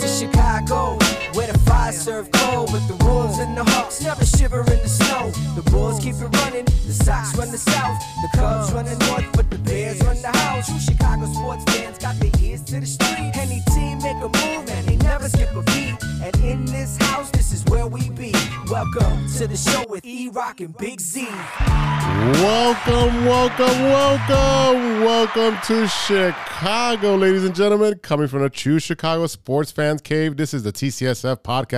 To Chicago, the serve cold, but the wolves and the hawks never shiver in the snow. The Bulls keep it running, the Sox run the south, the Cubs run the north, but the Bears run the house. True Chicago sports fans got their ears to the street. Any team make a move and they never skip a beat. And in this house, this is where we be. Welcome to the show with E Rock and Big Z. Welcome, welcome, welcome, welcome to Chicago, ladies and gentlemen. Coming from the True Chicago Sports Fans Cave, this is the TCSF podcast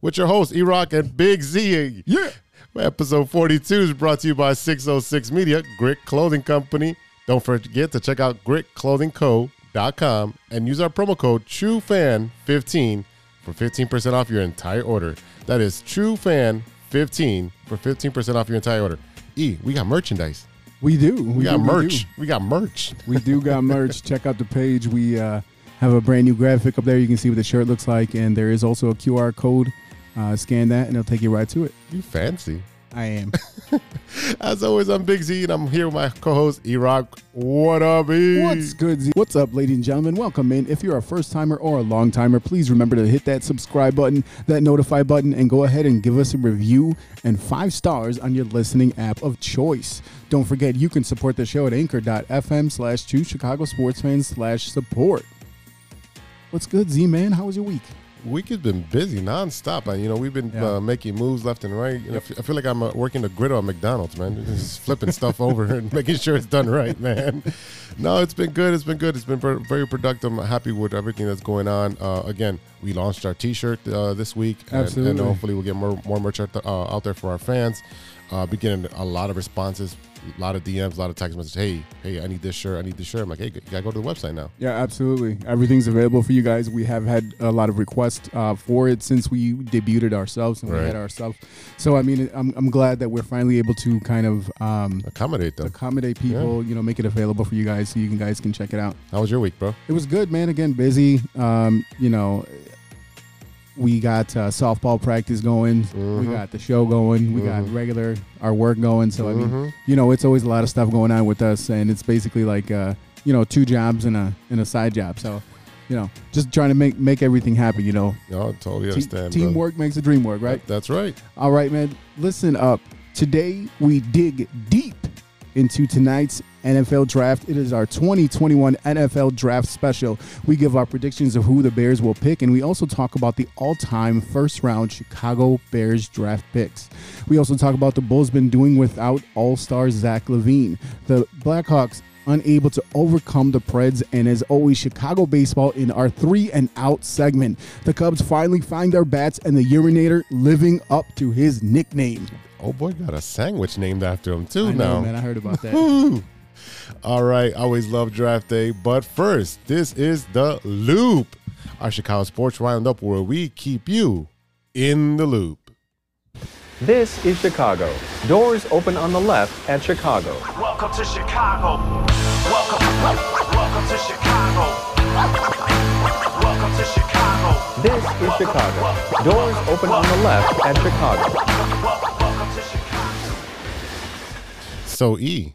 with your hosts, E Rock and Big Z. Yeah. Episode 42 is brought to you by 606 Media, Grit Clothing Company. Don't forget to check out gritclothingco.com and use our promo code TrueFan15 for 15% off your entire order. That is TrueFan15 for 15% off your entire order. E, we got merchandise. We do. We, got do, merch. do. We, got merch. We do got merch. Check out the page. We uh, have a brand new graphic up there. You can see what the shirt looks like, and there is also a QR code. Uh, scan that, and it'll take you right to it. You fancy. I am. As always, I'm Big Z, and I'm here with my co-host Rock. What up, E? What's good? Z? What's up, ladies and gentlemen? Welcome in. If you're a first timer or a long timer, please remember to hit that subscribe button, that notify button, and go ahead and give us a review and five stars on your listening app of choice. Don't forget, you can support the show at anchor.fm slash two Chicago sports fans slash support. What's good, Z man? How was your week? Week has been busy nonstop, and you know we've been Yeah. uh, making moves left and right. You know, I f- I feel like I'm uh, working the grid on McDonald's, man. Just flipping stuff over and making sure it's done right, man. No, it's been good. It's been good. It's been ver- very productive. I'm happy with everything that's going on. Uh, again, we launched our T-shirt uh, this week, and, and hopefully we'll get more more merch out, th- uh, out there for our fans. Uh, been getting a lot of responses, a lot of DMs, a lot of text messages. Hey, hey, I need this shirt. I need this shirt. I'm like, hey, you gotta go to the website now. Yeah, absolutely. Everything's available for you guys. We have had a lot of requests uh, for it since we debuted ourselves and we had ourselves. So I mean, I'm, I'm glad that we're finally able to kind of um, Accommodate them. accommodate people. You know, make it available for you guys so you can, guys can check it out. How was your week, bro? It was good, man. Again, busy. Um, you know, we got uh, softball practice going. We Mhm. got the show going. We Mhm. got regular our work going. So I mean, Mhm. you know, it's always a lot of stuff going on with us, and it's basically like uh, you know, two jobs and a and a side job. So, you know, just trying to make make everything happen. You know, No, I totally Te- understand. brother. teamwork makes the dream work, right? That's right. All right, man. Listen up. Today we dig deep into tonight's NFL draft. It is our 2021 NFL draft special. We give our predictions of who the Bears will pick, and we also talk about the all-time first-round Chicago Bears draft picks. We also talk about the Bulls been doing without All-Star Zach LaVine. The Blackhawks unable to overcome the Preds, and as always, Chicago baseball in our three and out segment. The Cubs finally find their bats, and the Yerminator living up to his nickname. Oh boy, got a sandwich named after him too I know, now. man. I heard about that. All right, always love draft day, but first, this is the loop, our Chicago sports roundup where we keep you in the loop. This is Chicago. Doors open on the left at Chicago. Welcome to Chicago. Welcome, welcome to Chicago. Welcome to Chicago. This is Chicago. Doors open on the left at Chicago. Welcome to Chicago. So E,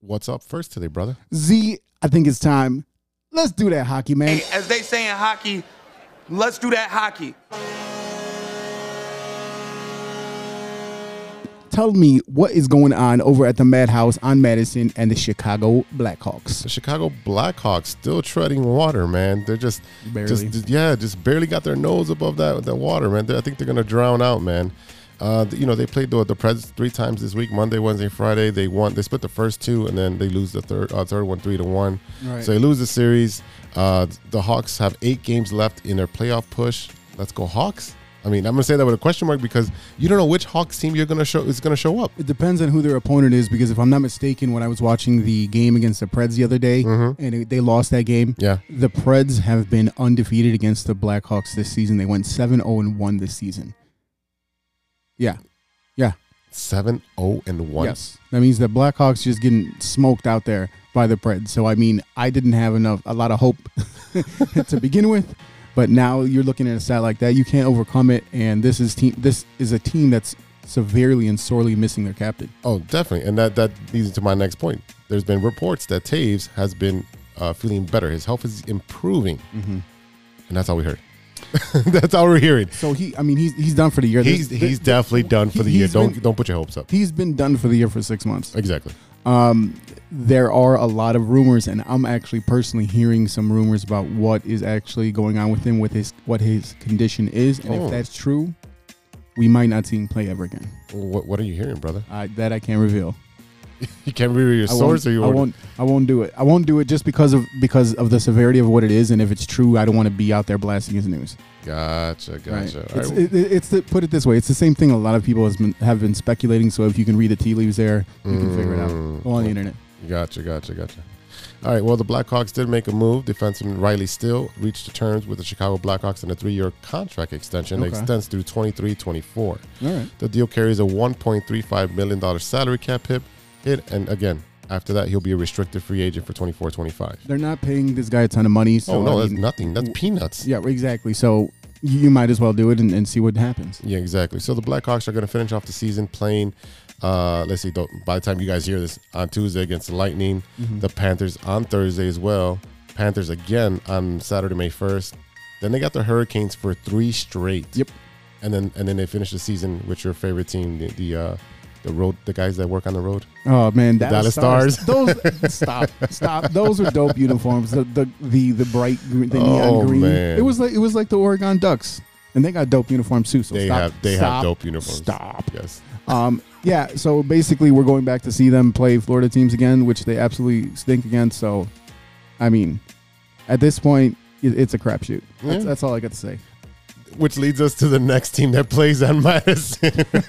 what's up first today, brother? Z, I think it's time. Let's do that hockey, man. Hey, as they say in hockey, let's do that hockey. Tell me what is going on over at the Madhouse on Madison and the Chicago Blackhawks. The Chicago Blackhawks still treading water, man. They're just, Barely. just yeah, just barely got their nose above that that water, man. They- I think they're gonna drown out, man. Uh, you know, they played the the Preds three times this week: Monday, Wednesday, Friday. They won. They split the first two, and then they lose the third uh, third one three to one. Right. So they lose the series. Uh, the Hawks have eight games left in their playoff push. Let's go Hawks! I mean, I'm gonna say that with a question mark because you don't know which Hawks team you're gonna show is gonna show up. It depends on who their opponent is because if I'm not mistaken, when I was watching the game against the Preds the other day mm-hmm. and it- they lost that game, Yeah. the Preds have been undefeated against the Blackhawks this season. They went 7 0 and 1 this season. Yeah. Yeah. Seven zero and one. Yes. That means the Blackhawks just getting smoked out there by the Preds. So I mean, I didn't have enough a lot of hope to begin with, but now you're looking at a stat like that, you can't overcome it and this is team this is a team that's severely and sorely missing their captain. Oh, definitely. And that that leads to my next point. There's been reports that Toews has been uh, feeling better. His health is improving, Mm-hmm. and that's all we heard. That's all we're hearing. So he, I mean, he's he's done for the year. He's This- he's this- definitely done for the year. Don't been- don't put your hopes up. He's been done for the year for six months. Exactly. There are a lot of rumors, and I'm actually personally hearing some rumors about what is actually going on with him, with his what his condition is, and Oh. if that's true, we might not see him play ever again. What what are you hearing, brother? Uh, that I can't reveal. You can't reveal your source, or you I order- won't. I won't do it. I won't do it just because of because of the severity of what it is, and if it's true, I don't want to be out there blasting his news. Gotcha, gotcha. All It's, right. it, it- it's the, put it this way. It's the same thing. A lot of people has been, have been speculating. So if you can read the tea leaves there, you can figure it out. Mm. Go on the internet. Gotcha, gotcha, gotcha. All right. Well, the Blackhawks did make a move. Defenseman Riley Stillman reached terms with the Chicago Blackhawks in a three-year contract extension that extends through 23-24. All right. The deal carries a 1.35 million dollar salary cap hit, hit, and again, after that, he'll be a restricted free agent for 24-25. They're not paying this guy a ton of money. So oh no, I that's mean, nothing. That's peanuts. Yeah, exactly. So you, might as well do it and, and see what happens. Yeah, exactly. So the Blackhawks are going to finish off the season playing. Uh, let's see. By the time you guys hear this, on Tuesday against the Lightning, Mm-hmm. the Panthers on Thursday as well. Panthers again on Saturday, May first. Then they got the Hurricanes for three straight. Yep. And then and then they finish the season with your favorite team, the the, uh, the road, the guys that work on the road. Oh man, Dallas Dallas, Stars. Those stop, stop. Those were dope uniforms. The the the, the bright green, the neon Oh, green. man. It was like it was like the Oregon Ducks, and they got dope uniforms too. So they stop, have they stop, have dope uniforms. Stop. Yes. Um, yeah. So basically, we're going back to see them play Florida teams again, which they absolutely stink against. So, I mean, at this point, it's a crapshoot. That's, Yeah. that's all I got to say. Which leads us to the next team that plays on Madison.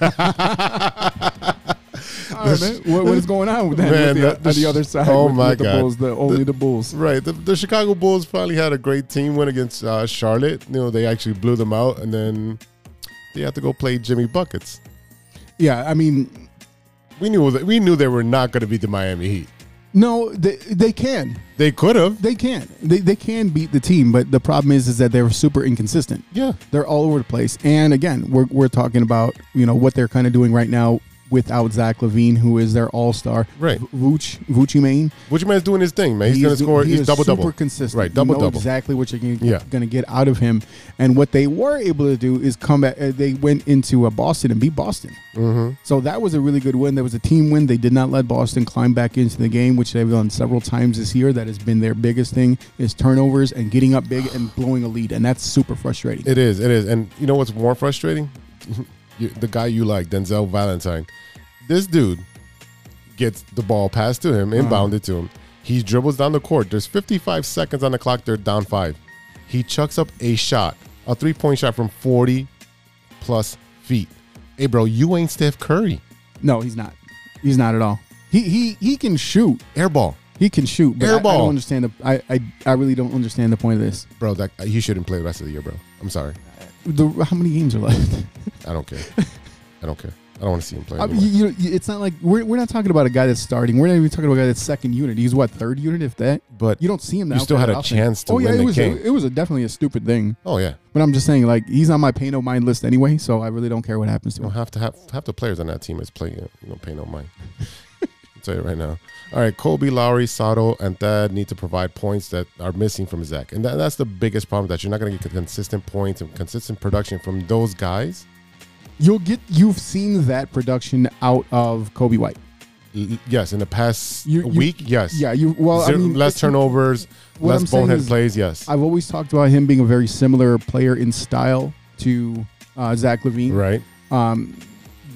All right, man. What, what is going on with that? Man, with the, the- the the other side. oh with, my with the God. Bulls, the only the, Bulls. Right. The, the Chicago Bulls finally had a great team win against uh, Charlotte. You know, they actually blew them out, and then they had to go play Jimmy Buckets. Yeah, I mean, We knew that we knew they were not going to beat the Miami Heat. No, they, they can. They could have. They can. They, they can beat the team, but the problem is is that they're super inconsistent. Yeah. They're all over the place. And again, we're, we're talking about you know what they're kind of doing right now without Zach LaVine, who is their all star. Right. Vooch Vucci Main. Which man's doing his thing, man. He's He going to score. he He's is double super double. consistent. Right. Double double. Exactly what you're Yeah. going to get out of him. And what they were able to do is come back. Uh, they went into uh, Boston and beat Boston. Mm-hmm. So that was a really good win. That was a team win. They did not let Boston climb back into the game, which they've done several times this year. That has been their biggest thing is turnovers and getting up big and blowing a lead, and that's super frustrating. It is. It is. And you know what's more frustrating? The guy you like, Denzel Valentine. This dude gets the ball passed to him, Uh-huh. inbounded to him. He dribbles down the court. There's 55 seconds on the clock. They're down five. He chucks up a shot, a three point shot from 40 plus feet. Hey, bro, you ain't Steph Curry. no, he's not. He's not at all. He he he can shoot. Air ball. He can shoot. But Air I, I ball. don't understand the. I, I I really don't understand the point of this. Bro, that he shouldn't play the rest of the year, bro. I'm sorry. The how many games are left? I don't care. I don't care. I don't want to see him play I mean, you, you, it's not like we're, we're not talking about a guy that's starting. We're not even talking about a guy that's second unit. He's what third unit, if that. But You don't see him. You still had a often. chance to oh, yeah, win it the was. A, it was a, definitely a stupid thing. oh yeah. But I'm just saying, like he's on my pay no mind list anyway, so I really don't care what happens to You know, him. Have to have half the players on that team is playing. You know, pay no mind. I'll tell you right now. All right, Coby, Lauri, Sato, and Thad need to provide points that are missing from Zach, and that, that's the biggest problem. That you're not going to get consistent points and consistent production from those guys. You'll get. You've seen that production out of Coby White. L- Yes, in the past You- you- week, yes. Yeah, you. Well, Zero- I mean, less turnovers, less I'm bonehead plays. Yes, I've always talked about him being a very similar player in style to uh, Zach LaVine. right. Um,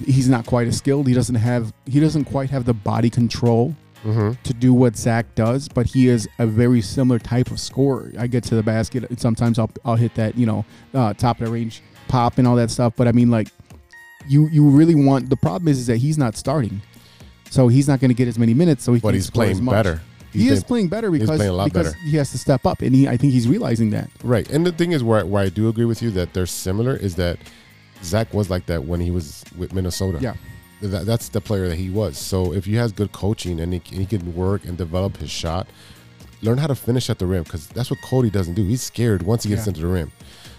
he's not quite as skilled. He doesn't have. He doesn't quite have the body control Mm-hmm. to do what Zach does, but he is a very similar type of scorer. I get to the basket, and sometimes I'll I'll hit that you know uh, top of the range pop and all that stuff. But I mean, like you you really want. The problem is, is that he's not starting, so he's not going to get as many minutes. So he But he's playing better. He He's is playing better because playing because better. he has to step up, and he I think he's realizing that. Right. And the thing is where, where I do agree with you that they're similar is that Zach was like that when he was with Minnesota. Yeah. That, that's the player that he was. So if he has good coaching and he, and he can work and develop his shot, learn how to finish at the rim because that's what Cody doesn't do. He's scared once he gets Yeah. into the rim.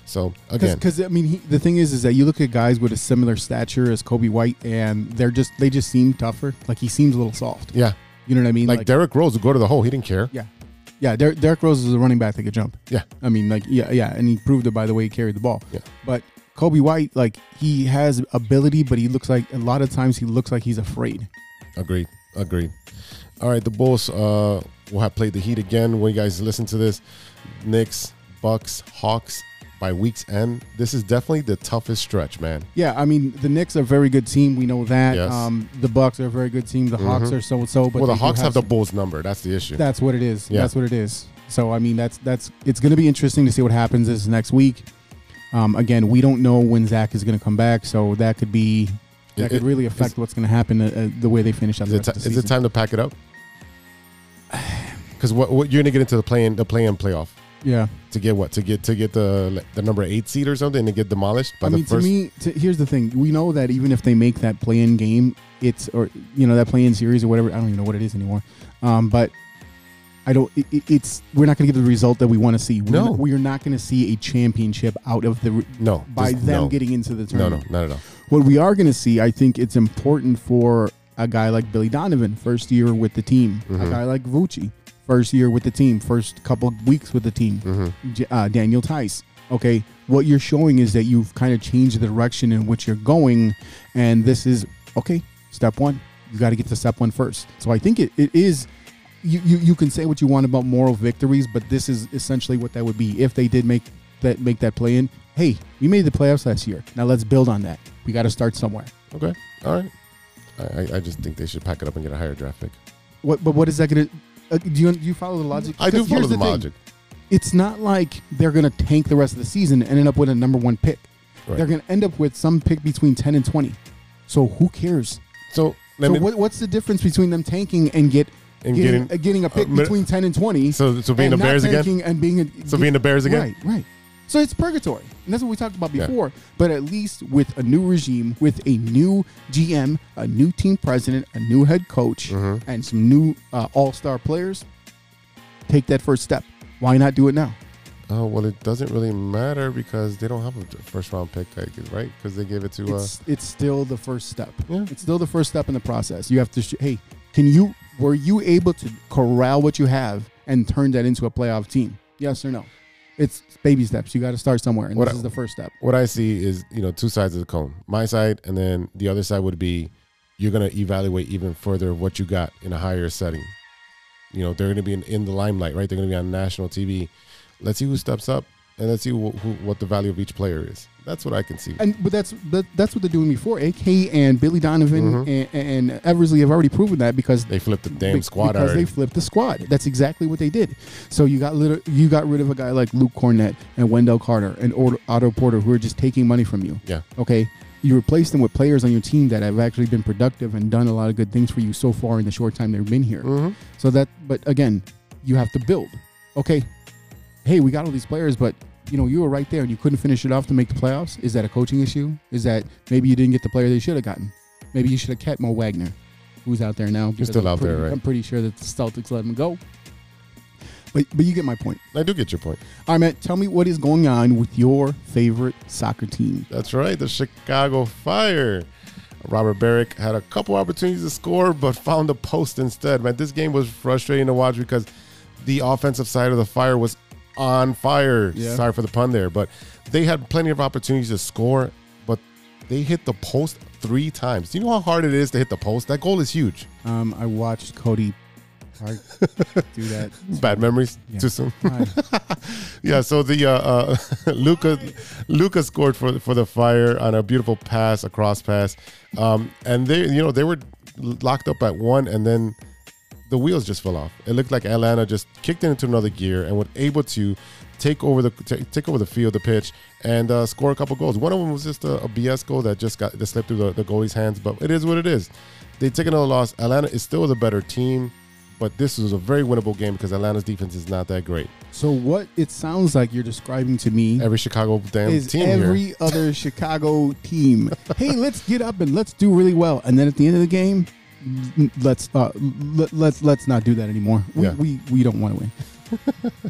So again, Because I mean, he, the thing is, is that you look at guys with a similar stature as Coby White, and they're just they just seem tougher. Like he seems a little soft. yeah, You know what I mean? like, Derrick Rose would go to the hole. He didn't care. Yeah. Yeah, Der- Derrick Rose is a running back that could jump. Yeah. I mean, like, yeah, yeah, and he proved it by the way he carried the ball. Yeah. But Coby White, like, he has ability, but he looks like a lot of times he looks like he's afraid. Agreed. Agreed. All right, the Bulls uh, will have played the Heat again. When you guys listen to this, Knicks, Bucks, Hawks by week's end. This is definitely the toughest stretch, man. Yeah, I mean, the Knicks are a very good team. We know that. Yes. Um, the Bucks are a very good team. The Hawks are so and so. But well, the Hawks have the Bulls number. That's the issue. That's what it is. Yeah. That's what it is. So I mean, that's that's it's going to be interesting to see what happens this next week. Um, again, we don't know when Zach is going to come back, so that could be that It- could really affect what's going to happen uh, uh, the way they finish out is, the it of the is it time to pack it up? Because what, what you're gonna get into the play in the play in playoff Yeah. to get what to get to get the the number eight seed or something to get demolished by I the mean, first. to me, to, here's the thing: we know that even if they make that play-in game, it's or you know that play-in series or whatever. I don't even know what it is anymore. Um, but I don't. It, it- it's we're not going to get the result that we want to see. We're No. not, we are not going to see a championship out of the no, by them no. getting into the tournament. no, no, not at all. What we are going to see, I think it's important for a guy like Billy Donovan, first year with the team, Mm-hmm. a guy like Vucci, first year with the team, first couple weeks with the team, Mm-hmm. Uh, Daniel Theis. Okay, what you're showing is that you've kind of changed the direction in which you're going, and this is okay. Step one, you got to get to step one first. So I think it, it is. You, you, you can say what you want about moral victories, but this is essentially what that would be if they did make that make that play in. Hey, we made the playoffs last year. Now let's build on that. We got to start somewhere. Okay, all right. I, I- just think they should pack it up and get a higher draft pick. What, but what is that going to? Uh, do you do you follow the logic? I do follow the, thing. logic. It's not like they're going to tank the rest of the season and end up with a number one pick. Right. They're going to end up with some pick between ten and twenty. So who cares? So let so me. what, what's the difference between them tanking and get And getting, getting- uh, getting a pick uh, between ten and twenty? so so being the Bears again. and being a, So being the Bears again? Right, right. So it's purgatory, and that's what we talked about Yeah. before. But at least with a new regime, with a new GM, a new team president, a new head coach, Mm-hmm. and some new uh, all-star players, take that first step. Why not do it now? Oh well, it doesn't really matter because they don't have a first round pick, right? Because they gave it to. Uh, It's it's still the first step. Yeah. It's still the first step in the process. You have to. Sh- hey, can you? Were you able to corral what you have and turn that into a playoff team? Yes or no? It's baby steps. You got to start somewhere, and What this I- is the first step. what I see is you know two sides of the cone. My side, and then the other side would be you're gonna evaluate even further what you got in a higher setting. You know they're gonna be in, in the limelight, right? They're gonna be on national TV. Let's see who steps up, and let's see wh- who, what the value of each player is. That's what I can see. And but that's but that's what they're doing before. AK and Billy Donovan and, and Eversley have already proven that because Mm-hmm. They flipped the damn squad because already. they flipped the squad. That's exactly what they did. So you got little, you got rid of a guy like Luke Kornet and Wendell Carter and Otto- Otto Porter who are just taking money from you. Yeah. Okay. You replace them with players on your team that have actually been productive and done a lot of good things for you so far in the short time they've been here. Mm-hmm. So that, but again, you have to build. Okay. Hey, we got all these players, but you know you were right there and you couldn't finish it off to make the playoffs. Is that a coaching issue? Is that maybe you didn't get the player they should have gotten? Maybe you should have kept Mo Wagner, who's out there now. because still I'm out there, pretty- right? I'm pretty sure that the Celtics let him go. But but you get my point. I do get your point. All right, man. Tell me what is going on with your favorite soccer team. That's right, the Chicago Fire. Robert Beric had a couple opportunities to score, but found the post instead. Man, this game was frustrating to watch because the offensive side of the Fire was on fire. Yeah. Sorry for the pun there, but they had plenty of opportunities to score, but they hit the post three times. Do you know how hard it is to hit the post? That goal is huge. Um, I watched Cody Hart do that. Bad memories. Yeah. Too soon. Yeah, so the uh, uh, Luca Luca scored for for the Fire on a beautiful pass, a cross pass, um, and they you know they were locked up at one, and then the wheels just fell off. It looked like Atlanta just kicked it into another gear and was able to take over the take, take over the field, the pitch, and uh, score a couple goals. One of them was just a, a BS goal that just got that slipped through the, the goalie's hands, but it is what it is. They take another loss. Atlanta is still the better team, but this was a very winnable game because Atlanta's defense is not that great. So what it sounds like you're describing to me Every Chicago damn is team every here. other Chicago team. Hey, let's get up and let's do really well, and then at the end of the game, let's uh, let, let's let's not do that anymore. We Yeah. we, we don't want to win.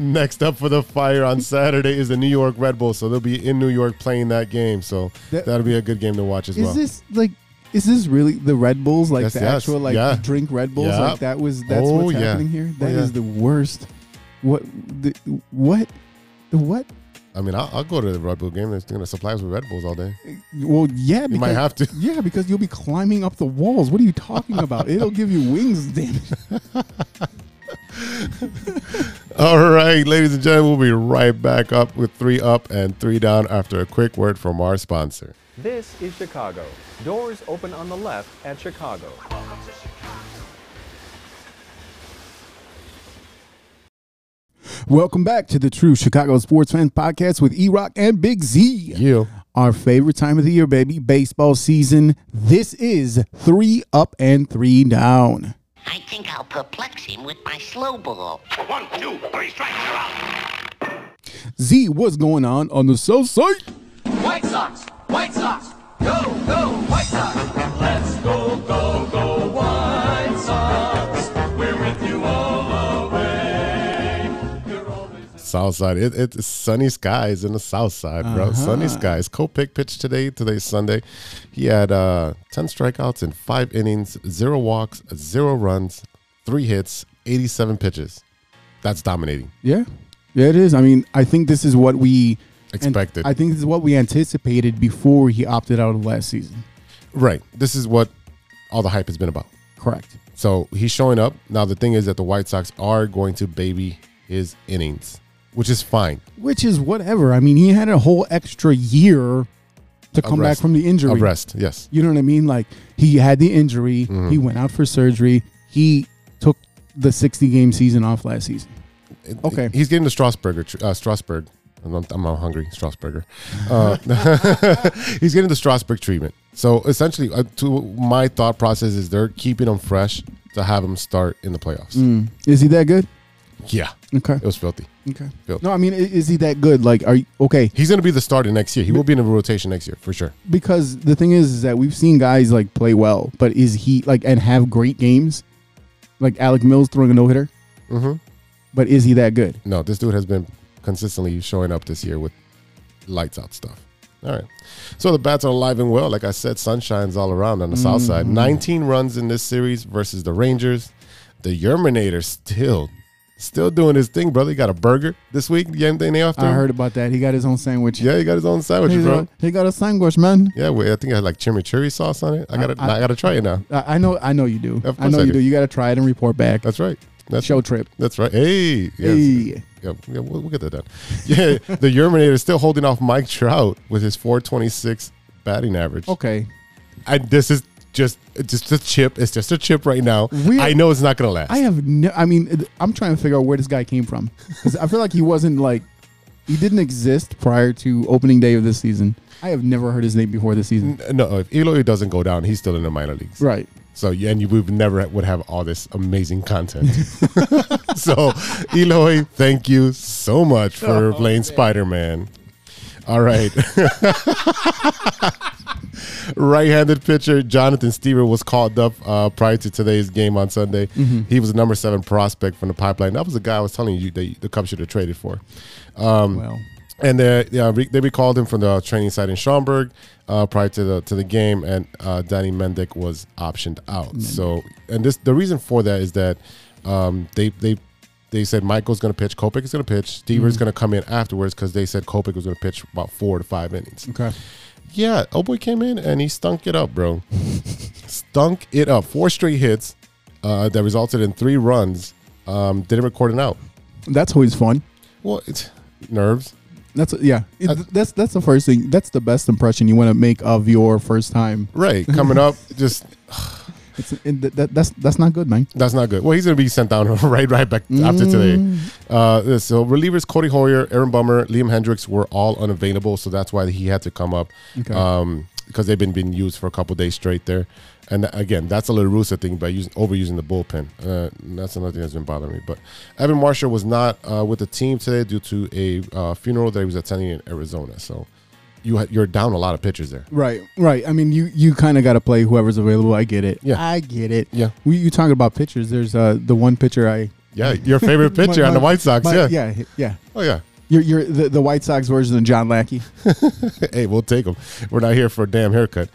Next up for the Fire on Saturday is the New York Red Bulls, so they'll be in New York playing that game. So That- that'll be a good game to watch as Is well. Is this like Is this really the Red Bulls? Like Yes, the yes, actual like yeah. drink Red Bulls? Yeah. Like that was that's Oh, what's happening here. Oh, That is yeah. the worst. What the what the what? I mean, I'll, I'll go to the Red Bull game. They're going to supply us with Red Bulls all day. Well, yeah, You because, might have to. Yeah, because you'll be climbing up the walls. What are you talking about? It'll give you wings, damn it. All right, ladies and gentlemen, we'll be right back up with three up and three down after a quick word from our sponsor. This is Chicago. Doors open on the left at Chicago. Welcome back to the True Chicago Sports Fans Podcast with E Rock and Big Z. You. Our favorite time of the year, baby, baseball season. This is three up and three down. I think I'll perplex him with my slow ball. One, two, three strikes, you're out. Z, what's going on on the south side? White Sox, White Sox, go, go, White Sox. South side. It, it's sunny skies in the south side, bro. Sunny skies. Kopech pitched today. Today's Sunday. He had uh, 10 strikeouts in five innings, zero walks, zero runs, three hits, 87 pitches. That's dominating. Yeah. Yeah, it is. I mean, I think this is what we Expected. I think this is what we anticipated before he opted out of last season. Right. This is what all the hype has been about. Correct. So he's showing up. Now, the thing is that the White Sox are going to baby his innings, which is fine. Which is whatever. I mean, he had a whole extra year to come back from the injury. Of rest, yes. You know what I mean? Like he had the injury, Mm-hmm. he went out for surgery, he took the 60 game season off last season. Okay. He's getting the Strasburger, tr- uh, Strasburg. I'm, I'm all hungry, Strasburger. Uh, he's getting the Strasburg treatment. So essentially, uh, to my thought process is they're keeping him fresh to have him start in the playoffs. Mm. Is he that good? Yeah, Okay. it was filthy. Okay. Phil. No, I mean, i- is he that good? Like, are you okay? He's going to be the starter next year. He will be in the rotation next year for sure. Because the thing is, is that we've seen guys like play well, but is he like and have great games? Like Alec Mills throwing a no hitter, Mm-hmm. but is he that good? No, this dude has been consistently showing up this year with lights out stuff. All right. So the bats are alive and well. Like I said, sunshine's all around on the south side. 19 runs in this series versus the Rangers. The Yerminator still, still doing his thing, brother. He got a burger this week. The game day after. I heard about that. He got his own sandwich. Yeah, he got his own sandwich, He's bro. a- he got a sandwich, man. yeah, wait, I think I had like chimichurri sauce on it. I gotta, I, I- gotta try it now. I, I know, I know you do. Of I know I you do. do. You got to try it and report back. That's right. That's Show trip. That's right. Hey, yes. Hey. Yeah, yeah we'll, we'll get that done. Yeah, the Yerminator is still holding off Mike Trout with his 426 batting average. Okay. I, this is just it's just a chip. It's just a chip right now. We- I know it's not gonna last. I have no. I mean, I'm trying to figure out where this guy came from 'Cause I feel like he wasn't like he didn't exist prior to opening day of this season. I have never heard his name before this season. N- no, if Eloy doesn't go down, he's still in the minor leagues. Right. So yeah, and you would never would have all this amazing content. so Eloy, thank you so much for oh, playing Spider Man. All right. Right-handed pitcher Jonathan Stiever was called up uh, prior to today's game on Sunday. He was a number seven prospect from the pipeline. That was the guy I was telling you that the Cubs should have traded for. Um, Well, And they yeah, re- they recalled him from the training site in Schaumburg uh, prior to the to the game, and uh, Danny Mendick was optioned out. So, and this the reason for that is that um, they they they said Michael's going to pitch, Kopech is going to pitch, Stiever's going to come in afterwards because they said Kopech was going to pitch about four to five innings. okay. Yeah, oh boy came in and he stunk it up, bro. stunk it up. Four straight hits uh, that resulted in three runs. Um, didn't record an out. That's always fun. Well, it's nerves. That's yeah. It- that's that's the first thing. That's the best impression you want to make of your first time. Right, coming up, just It's it, that, that- that's that's not good, man. That's not good. Well, he's going to be sent down right right back after today. Uh, so relievers Codi Heuer, Aaron Bummer, Liam Hendriks were all unavailable, so that's why he had to come up Okay. um, because they've been being used for a couple days straight there. And again, that's a little Russa thing by using overusing the bullpen. Uh, that's another thing that's been bothering me. But Evan Marshall was not uh, with the team today due to a uh, funeral that he was attending in Arizona. So you you're down a lot of pitchers there. Right, right. I mean, you you kind of got to play whoever's available. I get it. Yeah. I get it. Yeah. We you talking about pitchers? There's uh the one pitcher I Yeah, your favorite pitcher My- on the White Sox. my- yeah. yeah, yeah. Oh yeah. You're, you're the, the White Sox version of John Lackey. hey, we'll take him. We're not here for a damn haircut.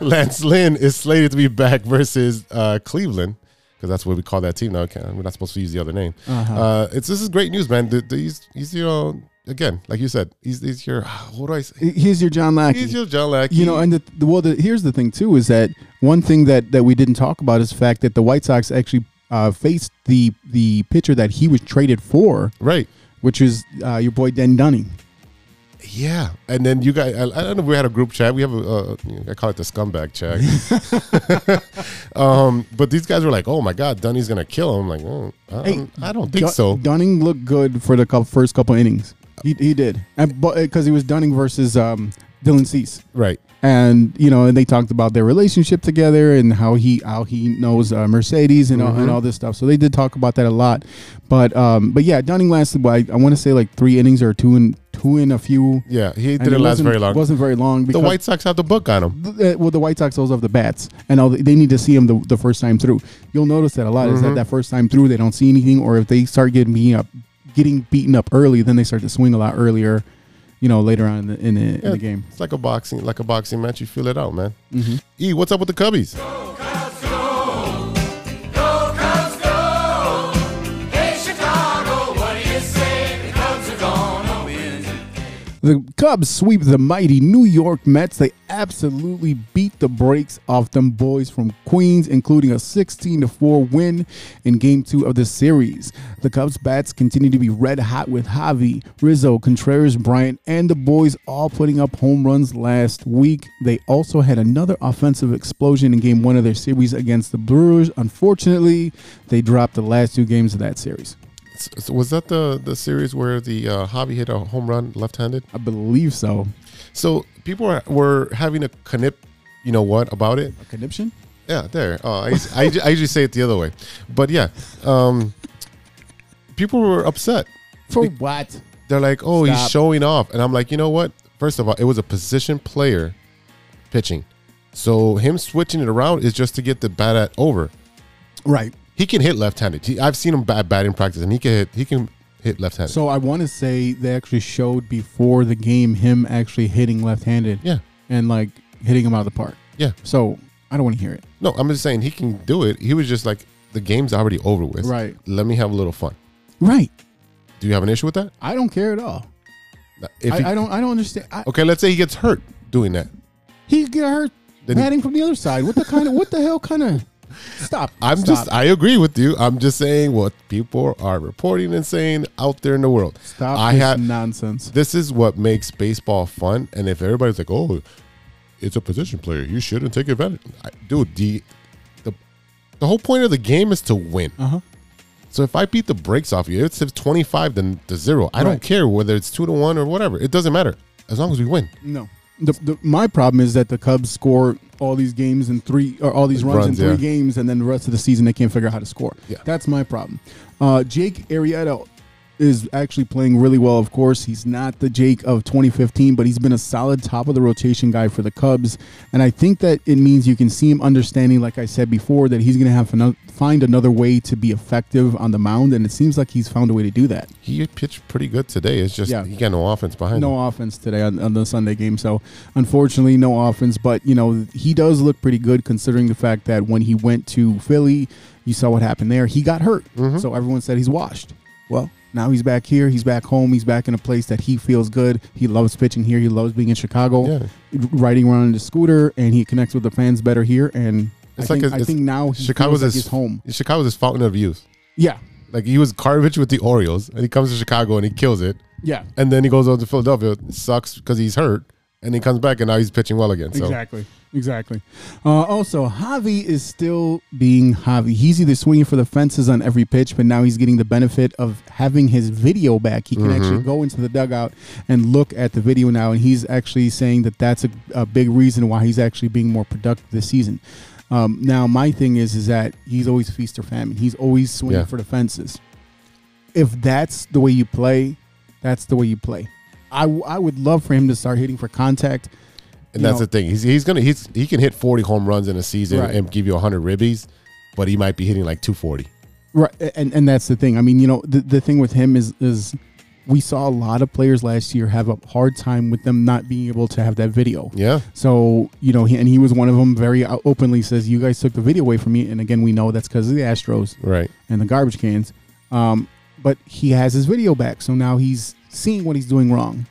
Lance Lynn is slated to be back versus uh, Cleveland because that's what we call that team now. We're not supposed to use the other name. Uh-huh. uh it's this is great news, man. The, the, he's he's you know again like you said he's he's your what do I say? Here's your John Lackey. He's your John Lackey. You know, and the, the well, the, here's the thing too is that one thing that that we didn't talk about is the fact that the White Sox actually uh, faced the the pitcher that he was traded for, right. which is uh, your boy Dane Dunning. Yeah, and then you guys, I, I don't know if we had a group chat. We have a, uh, I call it the scumbag chat. um, but these guys were like, "Oh my God, Dunning's gonna kill him." I'm like, oh, I, Hey, don't, I don't think Dun- so. Dunning looked good for the first couple innings. He he did, and but because he was Dunning versus um, Dylan Cease. right. and you know, and they talked about their relationship together and how he how he knows uh, Mercedes and all, Mm-hmm. and all this stuff. So they did talk about that a lot. But um, but yeah, Dunning lasted. I, I want to say like three innings or two and two in a few. Yeah, he didn't it last very long. It wasn't very long. the White Sox have the book on him. uh, well, the White Sox also have the bats, and all the, they need to see him the, the first time through. You'll notice that a lot Mm-hmm. is that that first time through they don't see anything, or if they start getting beaten up, getting beaten up early, then they start to swing a lot earlier. You know, later on in the in the, in the game. It's like a boxing, like a boxing match. You feel it out, man. Mm-hmm. E, what's up with the Cubbies? The Cubs sweep the mighty New York Mets. They absolutely beat the brakes off them boys from Queens, including a 16 4 win in game two of the series. The Cubs bats continue to be red hot with Javi, Rizzo, Contreras, Bryant, and the boys all putting up home runs last week. They also had another offensive explosion in game one of their series against the Brewers. Unfortunately, they dropped the last two games of that series. Was that the the series where the uh, Javi hit a home run left-handed? I believe so. So people were, were having a knip, you know what about it? A conniption? Yeah, there. Oh, I, I, I usually say it the other way, but yeah, um, people were upset. For what? They're like, "Oh, he's showing off," and I'm like, you know what? First of all, it was a position player pitching, so him switching it around is just to get the bat at over. Right. He can hit left-handed. He, I've seen him bat batting practice, and he can hit. He can hit left-handed. So I want to say they actually showed before the game him actually hitting left-handed. Yeah. And like hitting him out of the park. yeah. So I don't want to hear it. No, I'm just saying he can do it. He was just like, the game's already over with. Right. Let me have a little fun. Right. Do you have an issue with that? I don't care at all. If I, he, I don't. I don't understand. I, okay, let's say he gets hurt doing that. he get hurt Then he- batting from the other side. What the kind of? What the hell kind of? Stop. I'm Stop. just, I agree with you. I'm just saying what people are reporting and saying out there in the world. Stop I this have, nonsense. this is what makes baseball fun. And if everybody's like, oh, it's a position player, you shouldn't take advantage. I, dude, the, the, the whole point of the game is to win. Uh huh. So if I beat the brakes off you, it's, it's 25 to, to zero. I don't care whether it's two to one or whatever. It doesn't matter as long as we win. No. The, the, my problem is that the Cubs score all these games in three or all these runs, Runs, in three yeah. games, and then the rest of the season they can't figure out how to score. Yeah. That's my problem. Uh, Jake Arrieta is actually playing really well. Of course, he's not the Jake of 2015, but he's been a solid top of the rotation guy for the Cubs, and I think that it means you can see him understanding, like I said before, that he's going to have to find another way to be effective on the mound, and it seems like he's found a way to do that. He pitched pretty good today. It's just Yeah. he got no offense behind him. No offense today on, on the Sunday game. So, unfortunately, no offense. But, you know, he does look pretty good considering the fact that when he went to Philly, you saw what happened there. He got hurt. Mm-hmm. So, everyone said he's washed. Well, now he's back here. He's back home. He's back in a place that he feels good. He loves pitching here. He loves being in Chicago, Yeah. riding around in the scooter, and he connects with the fans better here. And It's I, like think, a- I it's- think now he Chicago's like his home. Chicago's his fountain of youth. Yeah. Like he was garbage with the Orioles, and he comes to Chicago and he kills it, Yeah. and then he goes over to Philadelphia. It sucks because he's hurt, and he comes back and now he's pitching well again. So Exactly. Exactly. Uh, also, Javi is still being Javi. He's either swinging for the fences on every pitch, but now he's getting the benefit of having his video back. He can Mm-hmm. actually go into the dugout and look at the video now, and he's actually saying that that's a, a big reason why he's actually being more productive this season. Um, now, my thing is, is that he's always feast or famine. He's always swinging Yeah. for the fences. If that's the way you play, that's the way you play. I, w- I would love for him to start hitting for contact. And that's know- the thing. He's he's gonna he's he can hit forty home runs in a season Right. and give you hundred ribbies, but he might be hitting like two forty. Right, and and that's the thing. I mean, you know, the, the thing with him is is we saw a lot of players last year have a hard time with them not being able to have that video. Yeah. So you know, he, and he was one of them. Very openly says, "You guys took the video away from me." And again, we know that's because of the Astros Right. and the garbage cans. Um, but he has his video back, so now he's seeing what he's doing wrong,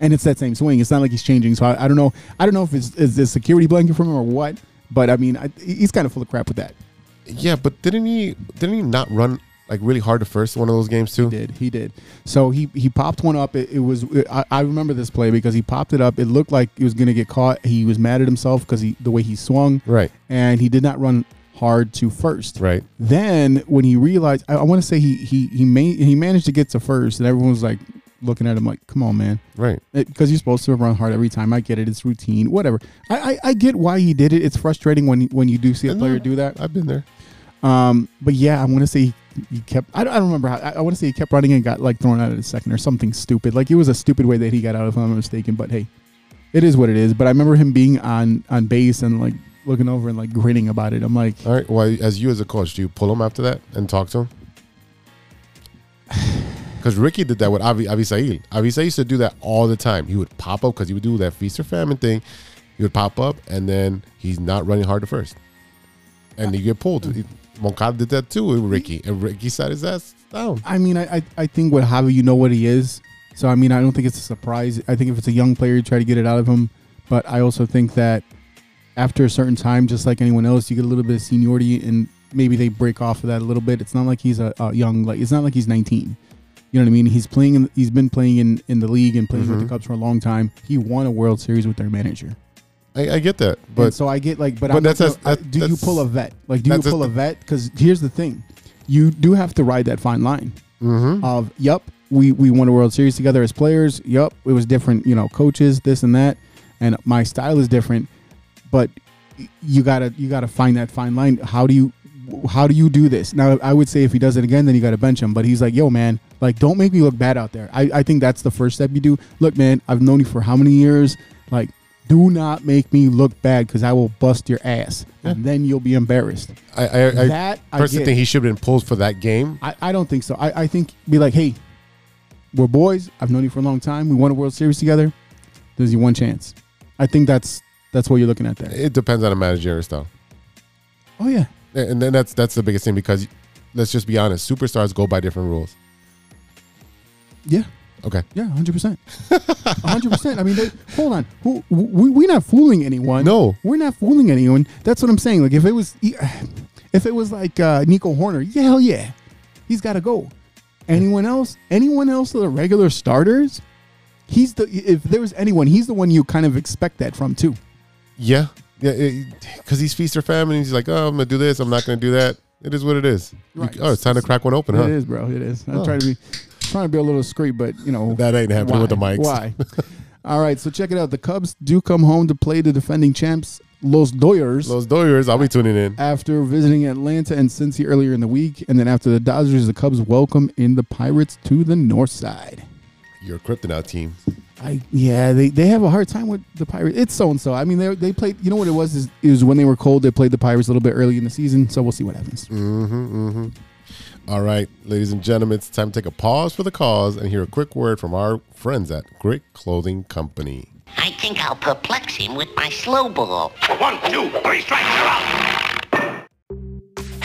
and it's that same swing. It's not like he's changing. So I, I don't know. I don't know if it's is a security blanket from him or what. But I mean, I, he's kind of full of crap with that. Yeah, but didn't he? Didn't he not run like really hard to first one of those games too? He did. He did. So he he popped one up. It, it was. I, I remember this play because he popped it up. It looked like he was going to get caught. He was mad at himself because he the way he swung. Right. And he did not run hard to first. Right. Then when he realized, I, I want to say he he he made he managed to get to first, and everyone was like looking at him like, "Come on, man." Right. Because you're supposed to run hard every time. I get it. It's routine. Whatever. I, I, I get why he did it. It's frustrating when when you do see a player do that. I've been there. Um, but yeah, I want to say he, he kept. I don't, I don't remember how. I, I want to say he kept running and got like thrown out at a second or something stupid. Like it was a stupid way that he got out, if I'm not mistaken. But hey, it is what it is. But I remember him being on on base and like looking over and like grinning about it. I'm like, All right. Well, as you as a coach, do you pull him after that and talk to him? Because Ricky did that with Avi Avisail. Avisail used to do that all the time. He would pop up because he would do that feast or famine thing. He would pop up and then he's not running hard to first, and you get pulled. Moncada did that too with Ricky, and Ricky sat his ass down. I mean, I, I I think with Javi, you know what he is. So I mean, I don't think it's a surprise. I think if it's a young player, you try to get it out of him. But I also think that after a certain time, just like anyone else, you get a little bit of seniority, and maybe they break off of that a little bit. It's not like he's a, a young like it's not like he's 19. You know what I mean? He's playing. In, he's been playing in, in the league and playing with the Cubs for a long time. He won a World Series with their manager. I, I get that, But but so I get like, but, but I'm that's- gonna- that's- do you pull a vet? Like, do you that's a- pull a vet? Because here's the thing, you do have to ride that fine line Mm-hmm. of yup, we we won a World Series together as players. Yup, it was different, you know, coaches, this and that, and my style is different. But you gotta you gotta find that fine line. How do you how do you do this? Now I would say if he does it again, then you gotta bench him. But he's like, yo, man, like don't make me look bad out there. I, I think that's the first step you do. Look, man, I've known you for how many years? Like, do not make me look bad because I will bust your ass, and then you'll be embarrassed. I, I, I That I personally think he should have been pulled for that game. I, I don't think so. I, I think be like, hey, we're boys. I've known you for a long time. We won a World Series together. There's your one chance. I think that's that's what you're looking at there. It depends on the managerial style. Oh yeah, And then that's that's the biggest thing because let's just be honest, superstars go by different rules. yeah, Okay. yeah, hundred percent, hundred percent. I mean, they, hold on. Who we we're not fooling anyone. No. we're not fooling anyone. That's what I'm saying. Like if it was, if it was like uh, Nico Hoerner, yeah, hell yeah, he's got to go. Anyone else? Anyone else of the regular starters? He's the if there was anyone, he's the one you kind of expect that from too. Yeah. Yeah. Because he's feast or famine. He's like, oh, I'm to do this. I'm not to do that. It is what it is. You- oh, it's time to crack one open, huh? It is, bro. It is. I'm Oh. trying to be trying to be a little discreet, but you know That ain't happening with the mics. Why? All right, so check it out. The Cubs do come home to play the defending champs, Los Doyers, Los Doyers, I'll be tuning in. after visiting Atlanta and Cincy earlier in the week, and then after the Dodgers, the Cubs welcome in the Pirates to the North Side. Your Kryptonite team. I yeah, they, they have a hard time with the Pirates. It's so and so. I mean, they they played. You know what it was? Is it was when they were cold. They played the Pirates a little bit early in the season. So we'll see what happens. Mm-hmm, mm-hmm. All right, ladies and gentlemen, it's time to take a pause for the cause and hear a quick word from our friends at Grit Clothing Company. I think I'll perplex him with my slow ball. One, two, three strikes, you're out.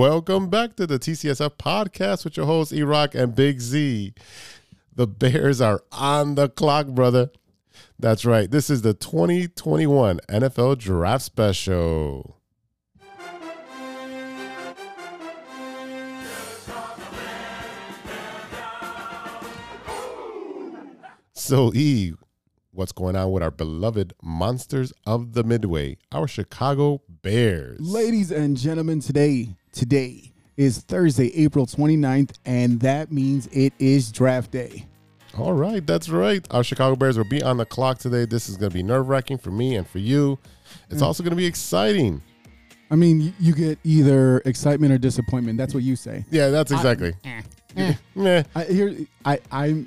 Welcome back to the TCSF podcast with your hosts, E Rock and Big Z. The Bears are on the clock, brother. That's right. This is the 2021 NFL Draft Special. So, E, what's going on with our beloved monsters of the Midway, our Chicago Bears? Ladies and gentlemen, today, today is Thursday, April 29th, and that means it is draft day. All right, that's right. Our Chicago Bears will be on the clock today. This is going to be nerve wracking for me and for you. It's mm. also going to be exciting. I mean, you get either excitement or disappointment. That's what you say. Yeah, that's exactly. Meh. Eh. I here I I'm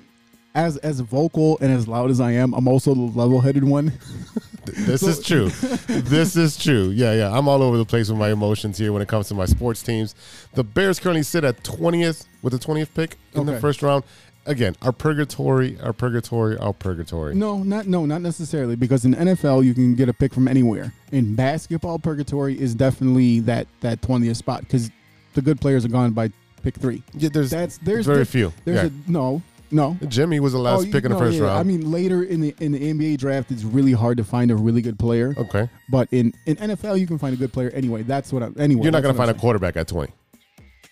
as as vocal and as loud as I am, I'm also the level-headed one. This is true. this is true. Yeah, yeah. I'm all over the place with my emotions here when it comes to my sports teams. The Bears currently sit at 20th with the 20th pick in the first round. Again, our purgatory, our purgatory, our purgatory. No, not no, not necessarily because in NFL you can get a pick from anywhere. In basketball, purgatory is definitely that that 20th spot because the good players are gone by pick three. Yeah, there's That's there's very few. There's Yeah. a no, no. Jimmy was the last Oh, pick in the no, first yeah, round. I mean, later in the in the NBA draft, it's really hard to find a really good player. okay. But in, in NFL, you can find a good player anyway. That's what I'm. Anyway, You're not going to find a quarterback at 20.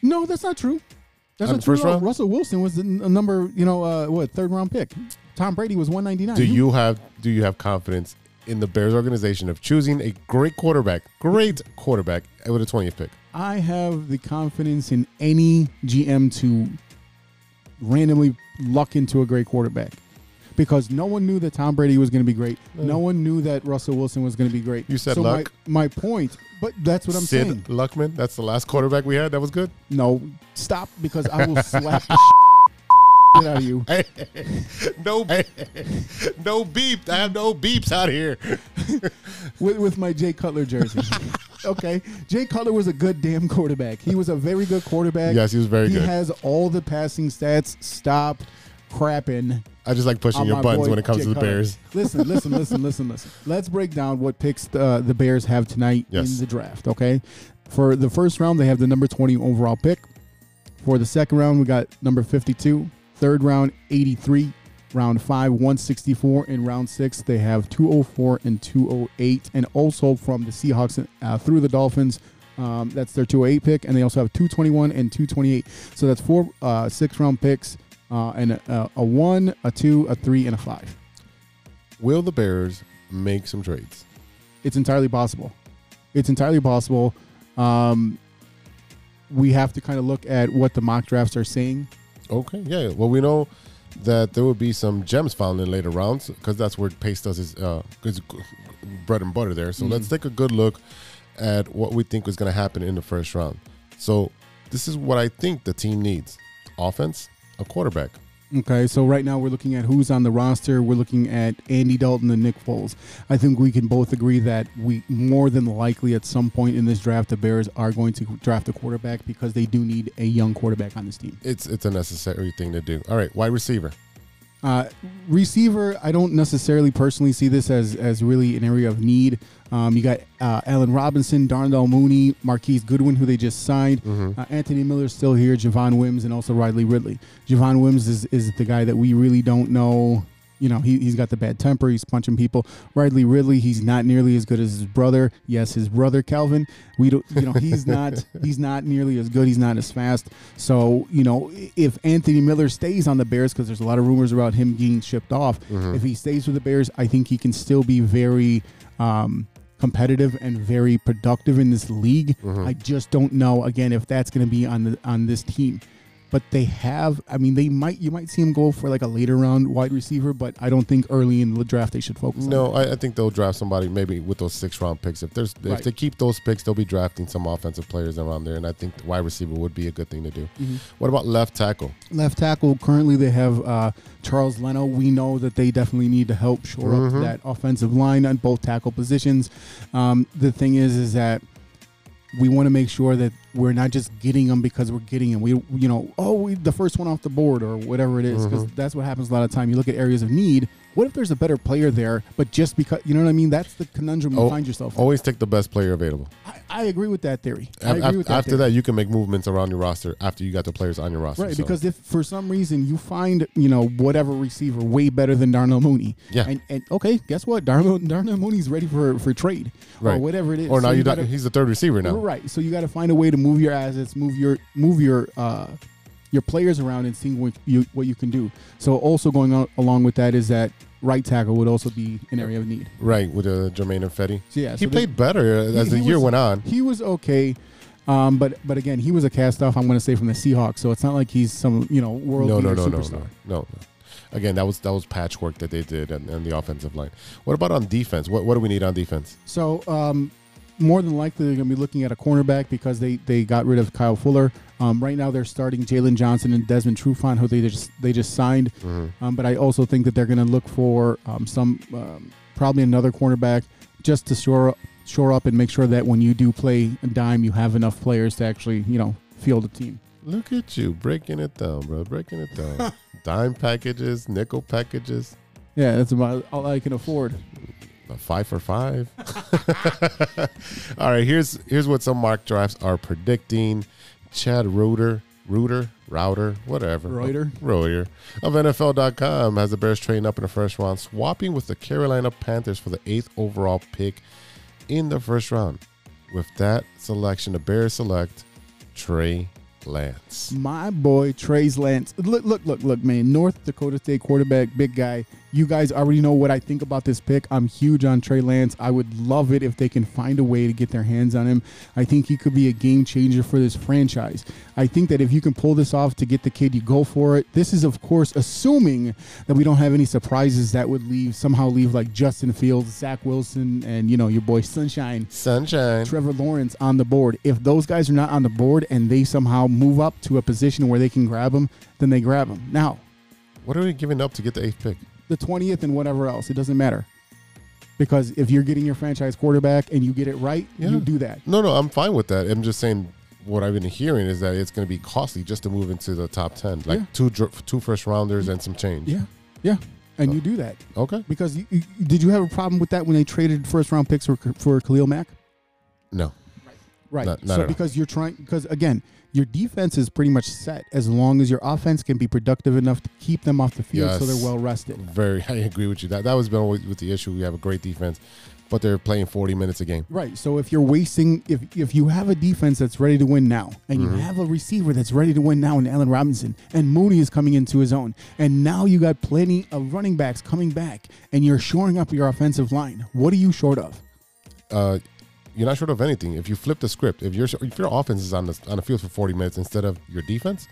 No, that's not true. That's not true. first round? Russell Wilson was the n- number, you know, uh, what third round pick. Tom Brady was 199. Do you have do you have confidence in the Bears organization of choosing a great quarterback, great quarterback with a 20th pick? I have the confidence in any GM to randomly luck into a great quarterback. Because no one knew that Tom Brady was going to be great. Mm. No one knew that Russell Wilson was going to be great. You said so luck? My, my point, but that's what I'm Sid saying. Luckman, that's the last quarterback we had. That was good. No, stop because I will slap the shit out of you. no, no beep. I have no beeps out here. with, with my Jay Cutler jersey. okay, Jay Cutler was a good damn quarterback. He was a very good quarterback. Yes, he was very he good. He has all the passing stats. Stop crapping. I just like pushing uh, your buttons when it comes Jay to the Cutler. Bears. Listen, listen, listen, listen, listen. Let's break down what picks the, the Bears have tonight Yes. in the draft. Okay, for the first round they have the number twenty overall pick. For the second round we got number fifty-two. Third round eighty three. Round five, 164. In round six, they have 204 and 208. And also from the Seahawks uh, through the Dolphins, um, that's their 208 pick. And they also have 221 and 228. So that's four uh, six round picks uh, and a, a one, a two, a three, and a five. Will the Bears make some trades? It's entirely possible. It's entirely possible. Um, we have to kind of look at what the mock drafts are saying. Okay, yeah. Well, we know that there will be some gems found in later rounds because that's where Pace does his, uh, his bread and butter there. So let's take a good look at what we think is going to happen in the first round. So this is what I think the team needs: offense, a quarterback. Okay, so right now we're looking at who's on the roster. We're looking at Andy Dalton and Nick Foles. I think we can both agree that we more than likely at some point in this draft the Bears are going to draft a quarterback because they do need a young quarterback on this team. It's it's a necessary thing to do. All right, wide receiver. Uh, receiver, I don't necessarily personally see this as as really an area of need. Um, you got uh, Allen Robinson, Darnell Mooney, Marquise Goodwin, who they just signed. Uh, Anthony Miller's still here, Javon Wims, and also Riley Ridley. Javon Wims is, is the guy that we really don't know. You know, he, he's got the bad temper. He's punching people. Riley Ridley, he's not nearly as good as his brother. Yes, his brother Calvin. We don't, you know, he's not he's not nearly as good. He's not as fast. So, you know, if Anthony Miller stays on the Bears, because there's a lot of rumors about him getting shipped off, if he stays with the Bears, I think he can still be very um, competitive and very productive in this league. I just don't know again if that's going to be on the on this team. But they have, I mean, they might you might see him go for like a later round wide receiver, but I don't think early in the draft they should focus. on No, I, I think they'll draft somebody maybe with those six round picks. If there's if they keep those picks, they'll be drafting some offensive players around there, and I think the wide receiver would be a good thing to do. Mm-hmm. What about left tackle? left tackle. Currently, they have uh, Charles Leno. We know that they definitely need to help shore up that offensive line on both tackle positions. Um, the thing is, is that we want to make sure that we're not just getting them because we're getting them. We, you know, oh, we, the first one off the board or whatever it is, because mm-hmm. that's what happens a lot of time. You look at areas of need What if there's a better player there, but just because you know what I mean? That's the conundrum you Oh, find yourself. in. Always take the best player available. I, I agree with that theory. I Af- agree af- with that. after theory. that, you can make movements around your roster after you got the players on your roster. Right, so- because if for some reason you find, you know, whatever receiver way better than Darnell Mooney, Yeah. and, and okay, guess what? Darnell Darnell Mooney's ready for for trade or Right. whatever it is. or now So you gotta- he's the third receiver now. Right. So you got to find a way to move your assets, move your move your uh, your players around, and seeing what you what you can do. So also going on, along with that is that right tackle would also be an area of need. Right, with uh, Germain Ifedi. So, yeah, he so played better uh, as He- the he year was- went on. He was okay. Um, but but again, he was a cast off. I'm going to say from the Seahawks, so it's not like he's some you know world No, no, no, no, no, no, no. Again, that was that was patchwork that they did on, on the offensive line. What about on defense? What what do we need on defense? So um, more than likely they're going to be looking at a cornerback because they they got rid of Kyle Fuller. Um, right now they're starting Jaylon Johnson and Desmond Trufant, who they just they just signed. Um, but I also think that they're going to look for um, some um, probably another cornerback just to shore shore up and make sure that when you do play a dime, you have enough players to actually you know field a team. Look at you breaking it down, bro. Breaking it down. Dime packages, nickel packages, Yeah, that's about all I can afford. Five for five. All right, here's here's what some mock drafts are predicting. Chad Reuter, Reuter, Router, whatever. Reuter? Reuter of NFL.com has the Bears trading up in the first round, swapping with the Carolina Panthers for the eighth overall pick in the first round. With that selection, the Bears select Trey Lance. My boy Trey's Lance. Look, look, look, look, man. North Dakota State quarterback, big guy. You guys already know what I think about this pick. I'm huge on Trey Lance. I would love it if they can find a way to get their hands on him. I think he could be a game changer for this franchise. I think that if you can pull this off to get the kid, you go for it. This is, of course, assuming that we don't have any surprises that would leave somehow leave like Justin Fields, Zach Wilson, and you know your boy Sunshine. Sunshine. Trevor Lawrence on the board. If those guys are not on the board and they somehow move up to a position where they can grab them, then they grab them. Now, What are we giving up to get the eighth pick? The 20th and whatever else, it doesn't matter. Because if you're getting your franchise quarterback and you get it right, Yeah. you do that. No, no, I'm fine with that. I'm just saying what I've been hearing is that it's going to be costly just to move into the top 10. Like Yeah. two two first rounders and some change. Yeah. Yeah. And oh. you do that. Okay. Because you, you, did you have a problem with that when they traded first round picks for, for Khalil Mack? No. Right. Not- not so because you're trying because again, your defense is pretty much set as long as your offense can be productive enough to keep them off the field so they're well rested. Very, I agree with you. That that was been always with the issue. We have a great defense, but they're playing 40 minutes a game. Right. So if you're wasting, if if you have a defense that's ready to win now, and Mm-hmm. you have a receiver that's ready to win now in Allen Robinson, and Mooney is coming into his own, and now you got plenty of running backs coming back, and you're shoring up your offensive line. What are you short of? Uh, you're not short of anything. If you flip the script, if your if your offense is on the on the field for 40 minutes instead of your defense,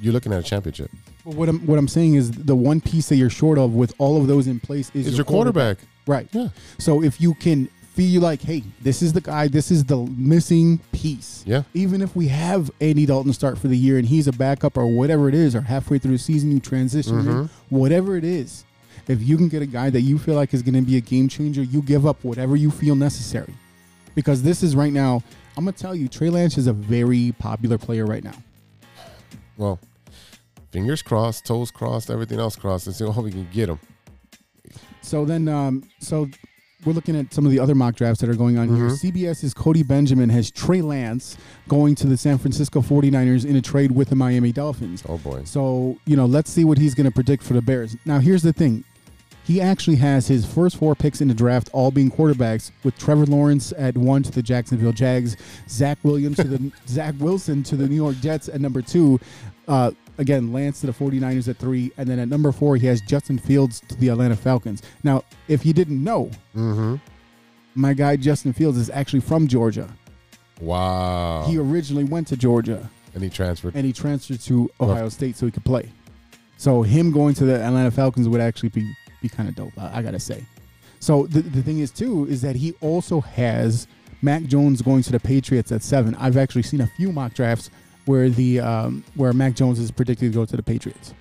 you're looking at a championship. But what I'm what I'm saying is the one piece that you're short of with all of those in place is It's your quarterback. Right. Yeah. So if you can feel like, hey, this is the guy, this is the missing piece. Yeah. Even if we have Andy Dalton start for the year and he's a backup or whatever it is, or halfway through the season you transition, Mm-hmm. him, whatever it is, if you can get a guy that you feel like is going to be a game changer, you give up whatever you feel necessary. Because this is right now, I'm gonna tell you, Trey Lance is a very popular player right now. Well, fingers crossed, toes crossed, everything else crossed, and see how we can get him. So then, um, so we're looking at some of the other mock drafts that are going on here. CBS's Cody Benjamin has Trey Lance going to the San Francisco 49ers in a trade with the Miami Dolphins. Oh boy. So, you know, let's see what he's going to predict for the Bears. Now, here's the thing. He actually has his first four picks in the draft all being quarterbacks, with Trevor Lawrence at one to the Jacksonville Jags, Zach Williams to the Zach Wilson to the New York Jets at number two. Uh, again, Lance to the 49ers at three, and then at number four he has Justin Fields to the Atlanta Falcons. Now, if you didn't know, my guy Justin Fields is actually from Georgia. Wow. He originally went to Georgia and he transferred. and he transferred to Ohio State so he could play. So him going to the Atlanta Falcons would actually be be kind of dope. I, I gotta say. So the the thing is too is that he also has Mac Jones going to the Patriots at seven. I've actually seen a few mock drafts where the um, where Mac Jones is predicted to go to the Patriots.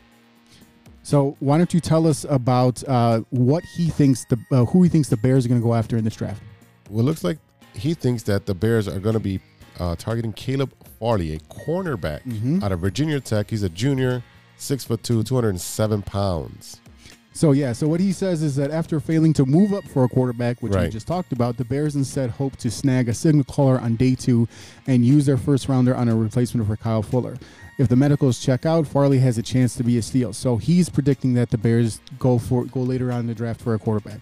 So why don't you tell us about uh, what he thinks the uh, who he thinks the Bears are going to go after in this draft? Well, it looks like he thinks that the Bears are going to be uh, targeting Caleb Farley, a cornerback Mm-hmm. out of Virginia Tech. He's a junior, six foot two, 207 pounds. So yeah, so what he says is that after failing to move up for a quarterback, which we just talked about, the Bears instead hope to snag a signal caller on day two and use their first rounder on a replacement for Kyle Fuller. If the medicals check out, Farley has a chance to be a steal. So he's predicting that the Bears go for go later on in the draft for a quarterback.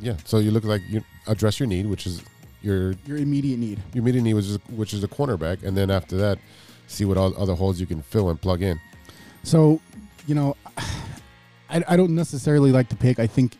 Yeah. So you look like you address your need, which is your Your immediate need. your immediate need, which is which is the cornerback, and then after that, see what all other holes you can fill and plug in. So, you know, I, I don't necessarily like to pick. I think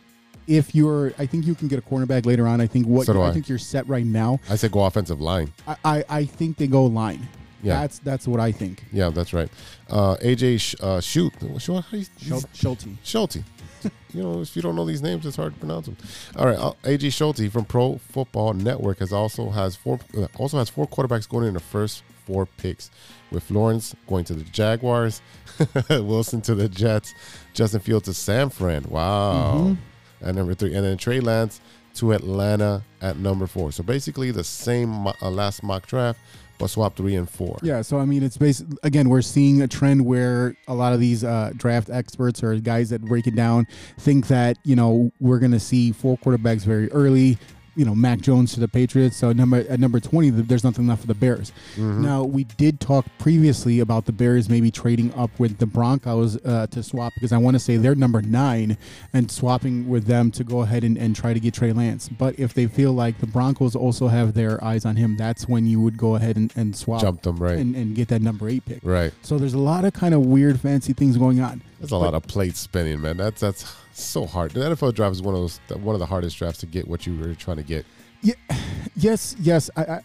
if you're, I think you can get a cornerback later on. I think what So do I I. think you're set right now. I said go offensive line. I, I, I think they go line. Yeah. That's that's what I think. Yeah, that's right. Uh, AJ Sh- uh, Shoot. Shoot. Schul- Schulte. Schulte. you know, if you don't know these names, it's hard to pronounce them. All right, uh, AJ Schulte from Pro Football Network has also has four uh, also has four quarterbacks going in the first four picks, with Lawrence going to the Jaguars, Wilson to the Jets, Justin Fields to San Fran. Wow, at number three, and then Trey Lance to Atlanta at number four. So basically the same uh, last mock draft, but swap three and four. Yeah, so I mean, it's basically again we're seeing a trend where a lot of these uh, draft experts or guys that break it down think that you know we're going to see four quarterbacks very early. You know, Mac Jones to the Patriots. So number at number twenty, there's nothing left for the Bears. Now we did talk previously about the Bears maybe trading up with the Broncos uh, to swap because I want to say they're number nine and swapping with them to go ahead and, and try to get Trey Lance. But if they feel like the Broncos also have their eyes on him, that's when you would go ahead and, and swap Jump them, right. and, and get that number eight pick. Right. So there's a lot of kind of weird, fancy things going on. There's a lot of plate spinning, man. That's that's so hard. The NFL draft is one of those one of the hardest drafts to get what you were trying to get. Yeah, Yes, yes, I, I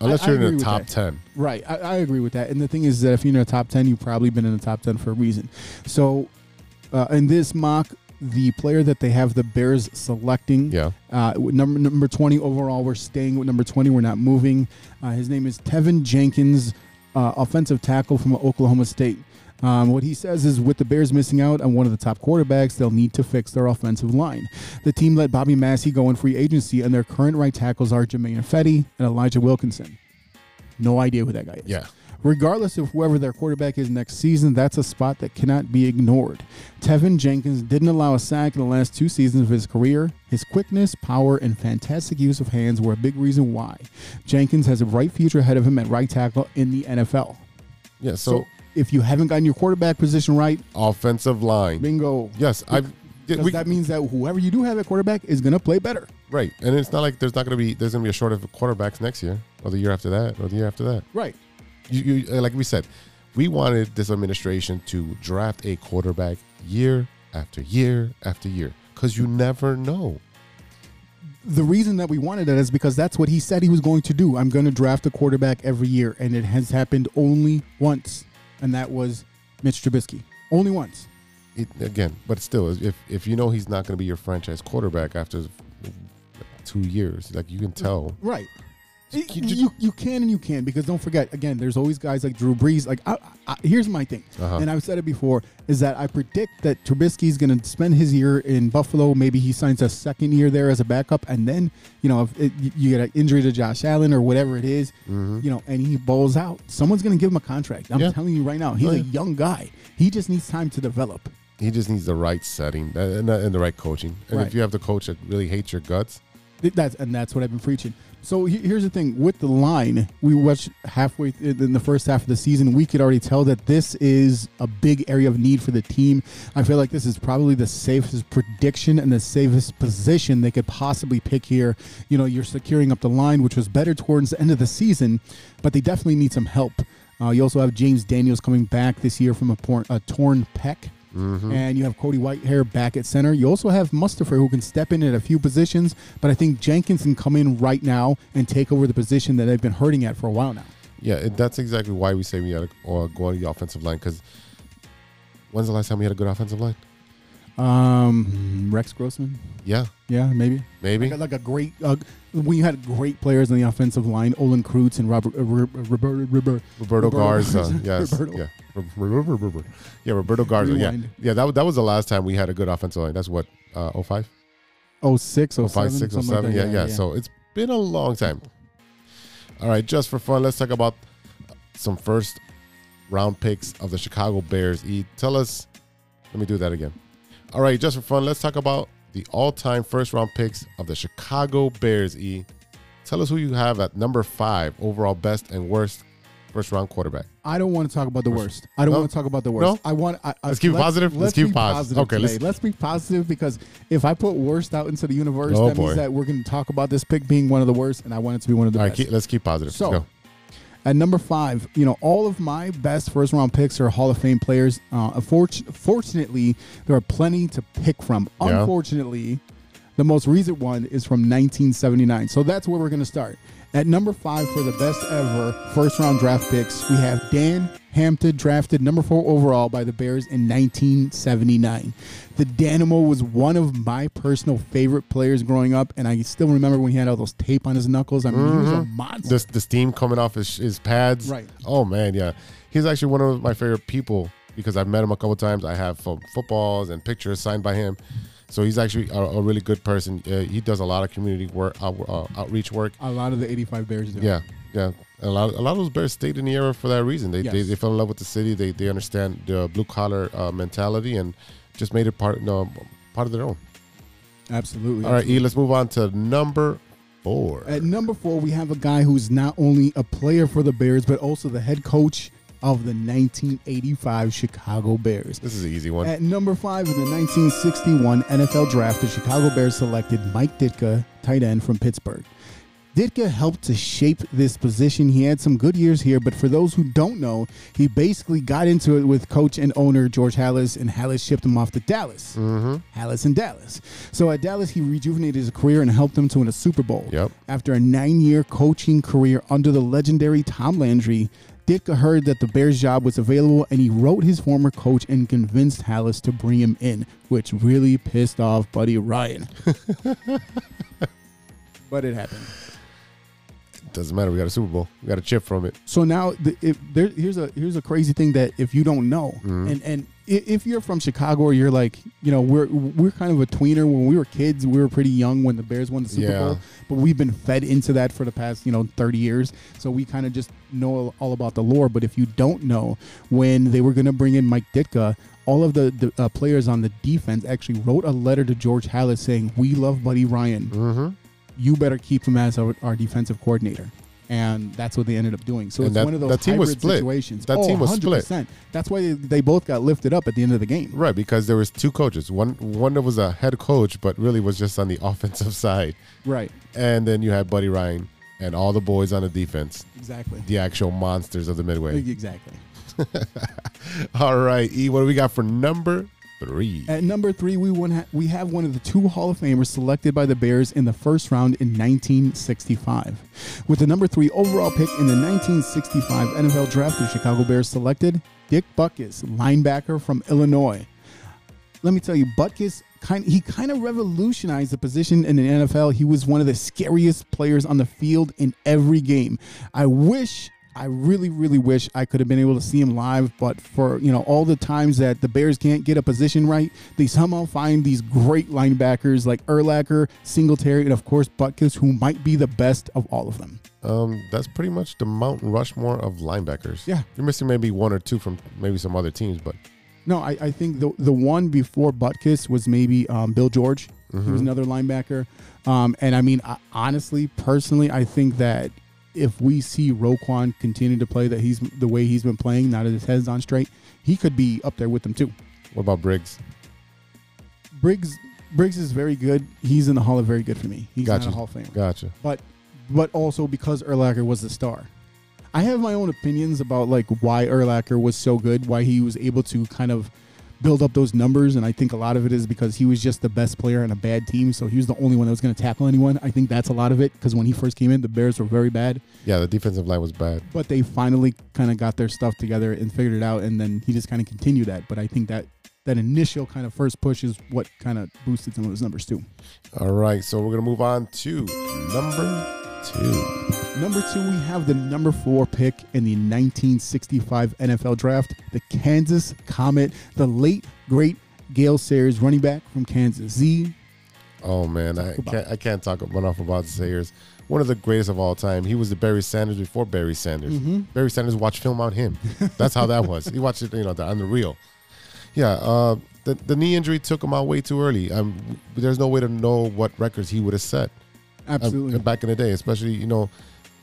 Unless I you're agree in the top that. ten. right. I, I agree with that. And the thing is that if you're in the top ten, you've probably been in the top ten for a reason. So uh, in this mock, the player that they have the Bears selecting, Yeah. uh, number number twenty overall, we're staying with number twenty. We're not moving. Uh, his name is Teven Jenkins, uh, offensive tackle from Oklahoma State. Um, what he says is, with the Bears missing out on one of the top quarterbacks, they'll need to fix their offensive line. The team let Bobby Massie go in free agency, and their current right tackles are Germain Ifedi and Elijah Wilkinson. No idea who that guy is. Yeah. Regardless of whoever their quarterback is next season, that's a spot that cannot be ignored. Teven Jenkins didn't allow a sack in the last two seasons of his career. His quickness, power, and fantastic use of hands were a big reason why. Jenkins has a bright future ahead of him at right tackle in the NFL. Yeah. So, So, if you haven't gotten your quarterback position right, offensive line. bingo. Yes, I. Because that means that whoever you do have at quarterback is going to play better. right, and it's not like there's not going to be there's going to be a shortage of quarterbacks next year, or the year after that, or the year after that. Right. You, you uh, like we said, we wanted this administration to draft a quarterback year after year after year because you never know. the reason that we wanted that is because that's what he said he was going to do. I'm going to draft a quarterback every year, and it has happened only once, and that was Mitch Trubisky. Only once. It, again, but still, if if you know he's not going to be your franchise quarterback after two years, like you can tell. Right. You You, can and you can because don't forget again there's always guys like Drew Brees like I, I, here's my thing Uh-huh. and I've said it before is that I predict that Trubisky's going to spend his year in Buffalo maybe he signs a second year there as a backup and then you know if it, you- get an injury to Josh Allen or whatever it is, you know and he bowls out someone's going to give him a contract I'm Mm-hmm. Yeah. telling you right now he's Oh, a young guy he just needs time to develop He just needs the right setting and, and the right coaching. And Right. if you have the coach that really hates your guts, That's and that's what I've been preaching. So he- here's the thing with the line, we watched halfway th- in the first half of the season. We could already tell that this is a big area of need for the team. I feel like this is probably the safest prediction and the safest position they could possibly pick here. You know, you're securing up the line, which was better towards the end of the season, but they definitely need some help. Uh, you also have James Daniels coming back this year from a, por- a torn pec. Mm-hmm. And you have Cody Whitehair back at center. You also have Mustipher who can step in at a few positions, but I think Jenkins can come in right now and take over the position that they've been hurting at for a while now. yeah, it, that's exactly why we say we got to go on the offensive line. Because when's the last time we had a good offensive line? Um, Rex Grossman, Yeah, yeah, maybe, maybe. like, like a great. Uh, we had great players on the offensive line: Olin Kreutz and Robert, uh, Ro- Roberto, Roberto, Roberto Garza, yes, Roberto. yeah, Roberto, Roberto. yeah, Roberto Garza, yeah, Rewind. yeah. That, wa- that was the last time we had a good offensive line. That's what uh, 05? 06, 07, 05, 6, something like 07. that. yeah, yeah, So it's been a long time. All right, just for fun, let's talk about some first round picks of the Chicago Bears. E, tell us. Let me do that again. All right, just for fun, let's talk about the all-time first-round picks of the Chicago Bears. E, tell us who you have at number five overall best and worst first-round quarterback. I don't want to talk about the worst. I don't No? want to talk about the worst. No? I want. I, I, Let's keep it positive? Let's keep be it positive. Okay, let's- let's be positive because if I put worst out into the universe, Oh, that boy. means that we're going to talk about this pick being one of the worst, and I want it to be one of the All right, best. keep, let's keep positive. So, Let's go. At number five, you know, all of my best first round picks are Hall of Fame players. Uh, unfortu- fortunately, there are plenty to pick from. Yeah. Unfortunately, the most recent one is from 1979. So that's where we're going to start. At number five for the best ever first round draft picks, we have Dan Hampton, drafted number four overall by the Bears in 1979. The Danimal was one of my personal favorite players growing up, and I still remember when he had all those tape on his knuckles. I mean, he was a monster. This the steam coming off his, his pads. Right. Oh man, yeah. He's actually one of my favorite people because I've met him a couple times. I have footballs and pictures signed by him. So he's actually a, a really good person. Uh, he does a lot of community work, out, uh, outreach work. A lot of the 85 Bears do. Yeah, yeah. A lot, a lot of those Bears stayed in the area for that reason. They, they, Yes. they fell in love with the city. They, they understand the blue collar uh, mentality and just made it part, no, part of their own. Absolutely. All right, E. Let's move on to number four. At number four, we have a guy who's not only a player for the Bears, but also the head coach of the 1985 Chicago Bears. This is an easy one. At number five in the 1961 NFL Draft, the Chicago Bears selected Mike Ditka, tight end from Pittsburgh. Ditka helped to shape this position. He had some good years here, but for those who don't know, he basically got into it with coach and owner George Halas, and Halas shipped him off to Dallas. Mm-hmm. Halas in Dallas. So at Dallas, he rejuvenated his career and helped them to win a Super Bowl. Yep. After a nine-year coaching career under the legendary Tom Landry, Ditka heard that the Bears job was available, and he wrote his former coach and convinced Halas to bring him in, which really pissed off Buddy Ryan. but it happened. Doesn't matter. We got a Super Bowl. We got a chip from it. So now, the, if there, here's a here's a crazy thing that if you don't know, Mm-hmm. and and if you're from Chicago, or you're like, you know, we're we're kind of a tweener. When we were kids, we were pretty young when the Bears won the Super Yeah. Bowl, but we've been fed into that for the past, you know, 30 years. So we kind of just know all about the lore. But if you don't know, when they were going to bring in Mike Ditka. All of the, the uh, players on the defense actually wrote a letter to George Halas saying, "We love Buddy Ryan. Mm-hmm. You better keep him as our, our defensive coordinator." And that's what they ended up doing. So And it's that- one of those that team was hybrid split. situations. That oh, team was split. 100%. That's why they, they both got lifted up at the end of the game. Right, because there was two coaches. One one that was a head coach, but really was just on the offensive side. Right. And then you had Buddy Ryan and all the boys on the defense, Exactly. the actual monsters of the Midway. Exactly. All right, E, what do we got for number three? At number three, we won we have one of the two Hall of Famers selected by the Bears in the first round in 1965. With the number three overall pick in the 1965 NFL Draft, the Chicago Bears selected Dick Butkus, linebacker from Illinois. Let me tell you, Butkus kind he kind of revolutionized the position in the NFL. He was one of the scariest players on the field in every game. I wish I really, really wish I could have been able to see him live, but for you know all the times that the Bears can't get a position right, they somehow find these great linebackers like Urlacher, Singletary, and of course Butkus, who might be the best of all of them. Um, that's pretty much the Mount Rushmore of linebackers. Yeah. You're missing maybe one or two from maybe some other teams, but No, I, I think the the one before Butkus was maybe um, Bill George. He was another linebacker. Um, and I mean, I, honestly, personally, I think that if we see Roquan continue to play that he's the way he's been playing, now that his head's on straight, he could be up there with them too. what about Briggs? Briggs Briggs is very good. He's in the Hall of Very good for me. He's Gotcha. not a Hall of Famer. Gotcha. but but also because Urlacher was the star. I have my own opinions about like why Urlacher was so good, why he was able to kind of build up those numbers, and I think a lot of it is because he was just the best player on a bad team, so he was the only one that was going to tackle anyone. I think that's a lot of it because when he first came in, the Bears were very bad, Yeah, the defensive line was bad. but they finally kind of got their stuff together and figured it out, and then he just kind of continued that. But I think that that initial kind of first push is what kind of boosted some of those numbers too. All right, so we're gonna move on to number two. Number two, we have the number four pick in the 1965 NFL Draft, the Kansas Comet, the late great Gale Sayers, running back from Kansas. Z. Oh man, I can't I can't talk enough about Sayers. One of the greatest of all time. He was the Barry Sanders before Barry Sanders. Mm-hmm. Barry Sanders watched film on him. That's how that was. He watched it, you know, on the reel. Yeah, uh, the, the knee injury took him out way too early. Um, there's no way to know what records he would have set um, Absolutely. back in the day, especially you know.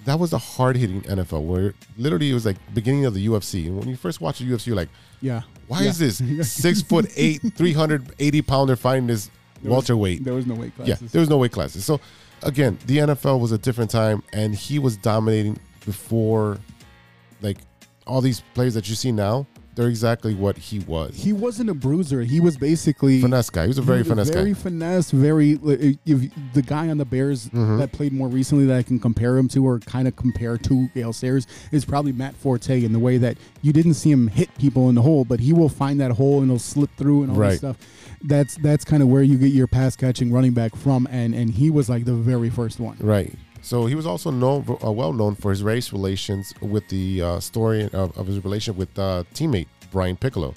That was a hard hitting NFL where literally it was like beginning of the UFC. And when you first watch the UFC, you're like, yeah. why Yeah. is this six foot eight, 380 pounder fighting this There was- There was no weight classes. Yeah, there was no weight classes. So again, the NFL was a different time, and he was dominating before, like all these players that you see now. They're exactly what he was. he wasn't a bruiser. He was basically finesse guy. He was a very was finesse very guy. finesse, very. If the guy on the Bears Mm-hmm. that played more recently that I can compare him to, or kind of compare to Gale Sayers, is probably Matt Forte in the way that you didn't see him hit people in the hole, but he will find that hole and he'll slip through and all Right. that stuff. That's that's kind of where you get your pass catching running back from, and and he was like the very first one. Right. So he was also known, uh, well known for his race relations with the uh, story of, of his relationship with uh, teammate Brian Piccolo,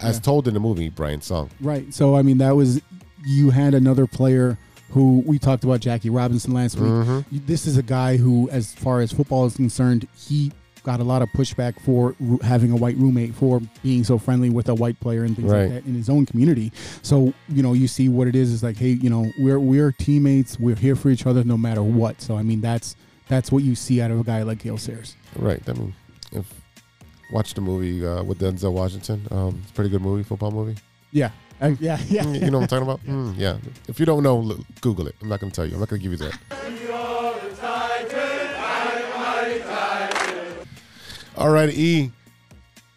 as told in the movie Brian Song. Right. So I mean, that was you had another player who we talked about Jackie Robinson last week. Mm-hmm. This is a guy who, as far as football is concerned, he got a lot of pushback for having a white roommate for being so friendly with a white player and things Right. like that in his own community. So you know, you see what it is is like, hey, you know, we're we're teammates. We're here for each other no matter what. So I mean, that's that's what you see out of a guy like Gale Sayers. Right. I mean, if watch the movie uh, with Denzel Washington. Um, it's a pretty good movie, football movie. Yeah. Uh, yeah. Yeah. Mm, you know what I'm talking about? Mm, yeah. If you don't know, look, Google it. I'm not going to tell you. I'm not going to give you that. All right, E.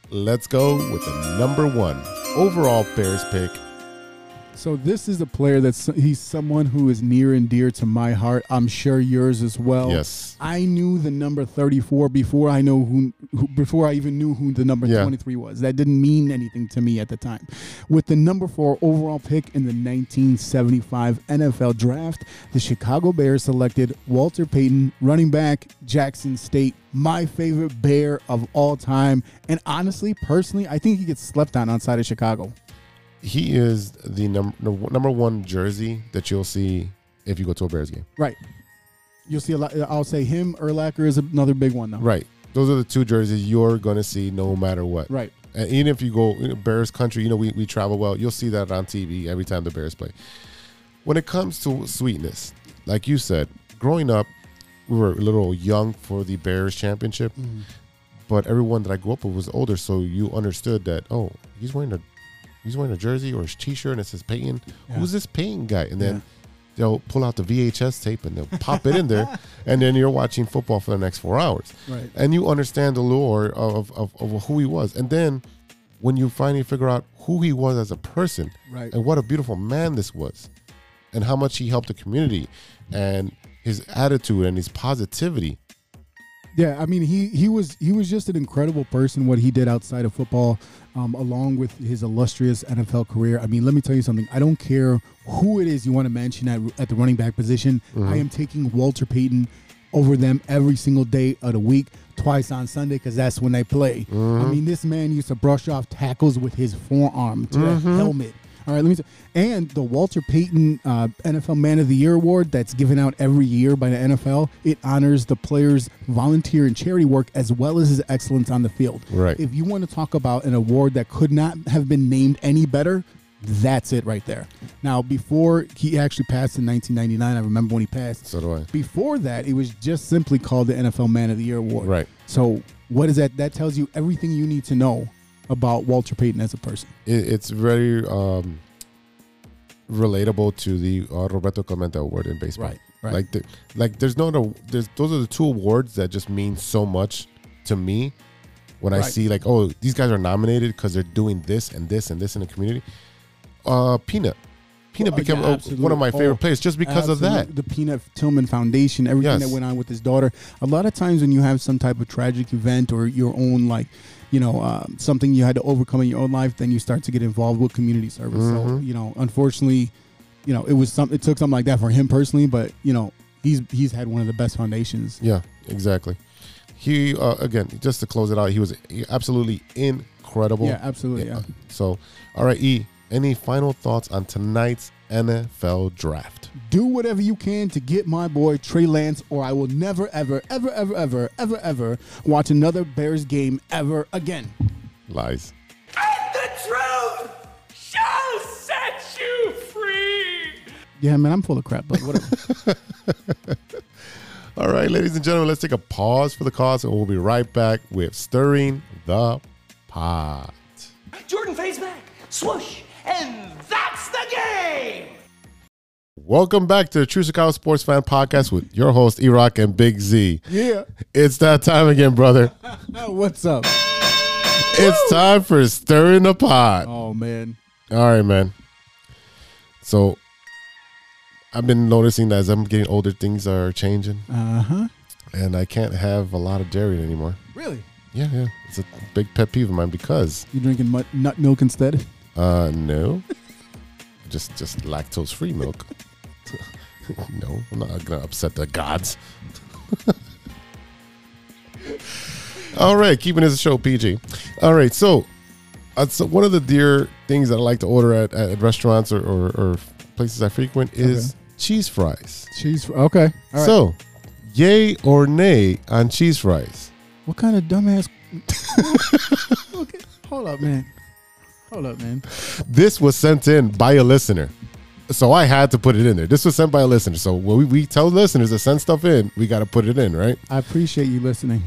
Let's go with the number one overall Bears pick. So this is a player that's he's someone who is near and dear to my heart. I'm sure yours as well. Yes. I knew the number 34 before I know who, who before I even knew who the number Yeah. 23 was. That didn't mean anything to me at the time. With the number 4 overall pick in the 1975 NFL draft, the Chicago Bears selected Walter Payton, running back, Jackson State, my favorite bear of all time, and honestly, personally, I think he gets slept on outside of Chicago. He is the num- the number one jersey that you'll see if you go to a Bears game. Right. You'll see a lot. I'll say him. Urlacher is another big one, though. Right. Those are the two jerseys you're going to see no matter what. Right. And even if you go you know, Bears country, you know, we, we travel well, you'll see that on TV every time the Bears play. When it comes to sweetness, like you said, growing up, we were a little young for the Bears championship, Mm-hmm. but everyone that I grew up with was older, so you understood that, oh, he's wearing a he's wearing a jersey or a t-shirt and it says Payton. Who's this Payton guy? And then Yeah. they'll pull out the VHS tape and they'll pop it in there, and then you're watching football for the next four hours Right. and you understand the lore of, of, of who he was. And then when you finally figure out who he was as a person Right. and what a beautiful man this was and how much he helped the community and his attitude and his positivity. Yeah, I mean he he was he was just an incredible person. What he did outside of football, um, along with his illustrious NFL career. I mean, let me tell you something. I don't care who it is you want to mention at, at the running back position. I mm-hmm. am taking Walter Payton over them every single day of the week, twice on Sunday because that's when they play. I mm-hmm. mean, this man used to brush off tackles with his forearm to the mm-hmm. helmet. All right, let me. Say, and the Walter Payton uh, NFL Man of the Year award that's given out every year by the NFL. It honors the player's volunteer and charity work as well as his excellence on the field. Right. If you want to talk about an award that could not have been named any better, that's it right there. Now, before he actually passed in 1999, I remember when he passed. So do I. Before that, it was just simply called the NFL Man of the Year award. Right. So, what is that? That tells you everything you need to know about Walter Payton as a person. It, it's very um, relatable to the uh, Roberto Clemente Award in baseball. Right, right. Like, the, like there's no, no, there's those are the two awards that just mean so much to me when I see like, oh, these guys are nominated because they're doing this and this and this in the community. Uh, Peanut, Peanut Oh, became yeah, uh, one of my favorite Oh, players just because of that. The Peanut Tillman Foundation, everything Yes. that went on with his daughter. A lot of times when you have some type of tragic event or your own like, you know, um, something you had to overcome in your own life, then you start to get involved with community service. So Mm-hmm. you know, unfortunately, you know, it was some. It took something like that for him personally, but you know, he's he's had one of the best foundations. Yeah, exactly. He uh, again, just to close it out, he was absolutely incredible. Yeah, absolutely. Yeah. So, all right, E. Any final thoughts on tonight's NFL draft? Do whatever you can to get my boy Trey Lance, or I will never, ever, ever, ever, ever, ever, ever watch another Bears game ever again. Lies. The truth shall set you free. Yeah, man, I'm full of crap, but whatever. All right, ladies and gentlemen, let's take a pause for the cause, and we'll be right back with stirring the pot. Jordan fades back, swoosh, and that's the game. Welcome back to the True Chicago Sports Fan Podcast with your host E-Rock and Big Z. yeah. It's that time again, brother. What's up? It's time for stirring the pot. Oh man. All right, man. So I've been noticing that as I'm getting older, things are changing, Uh huh. and I can't have a lot of dairy anymore. Really? Yeah, yeah, it's a big pet peeve of mine because you're drinking mut- nut milk instead? uh no, just just lactose free milk. no, I'm not gonna upset the gods. All right, keeping this show PG. All right, so, uh, so one of the dear things that I like to order at, at restaurants or, or, or places I frequent is cheese fries. Cheese. Okay. All right. So, yay or nay on cheese fries? what kind of dumbass? okay. Hold up, man. Hold up, man. This was sent in by a listener. So I had to put it in there. This was sent by a listener. So when we, we tell listeners to send stuff in, we got to put it in, right? I appreciate you listening.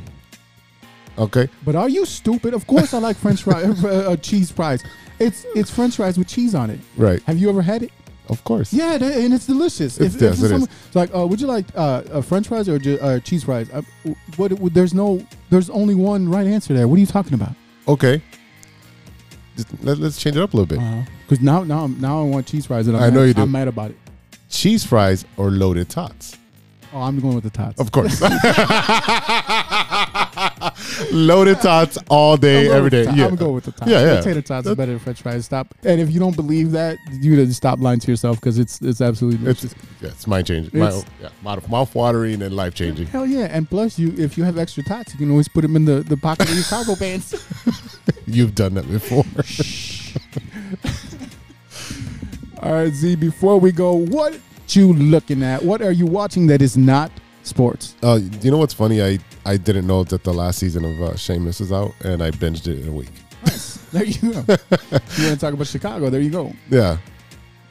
Okay. But are you stupid? Of course, I like French fries, uh, uh, cheese fries. It's it's French fries with cheese on it. Right. Have you ever had it? Of course. Yeah, that, and it's delicious. It's- yes, it is. someone- It's like, uh, would you like uh, uh, French fries or uh, cheese fries? Uh, what? There's no, there's only one right answer there. What are you talking about? Okay. Just let, us change it up a little bit. Uh-huh. Because now, now, I'm- now I want cheese fries, and I'm I know mad, you do. I'm mad about it. Cheese fries or loaded tots? Oh, I'm going with the tots. Of course. loaded tots all day, every day. Yeah. I'm going with the tots. Yeah, yeah. Potato tots are better than French fries. Stop. And if you don't believe that, you need to stop lying to yourself because it's it's absolutely It's, delicious. yeah, it's mind changing. It's- yeah, mouth, mouth watering and life changing. Hell yeah! And plus, you if you have extra tots, you can always put them in the, the pocket of your cargo pants. You've done that before. All right, Z. Before we go, what you looking at? What are you watching that is not sports? Uh, you know what's funny? I, I didn't know that the last season of uh, Shameless is out, and I binged it in a week. There you go. you want to talk about Chicago? There you go. Yeah.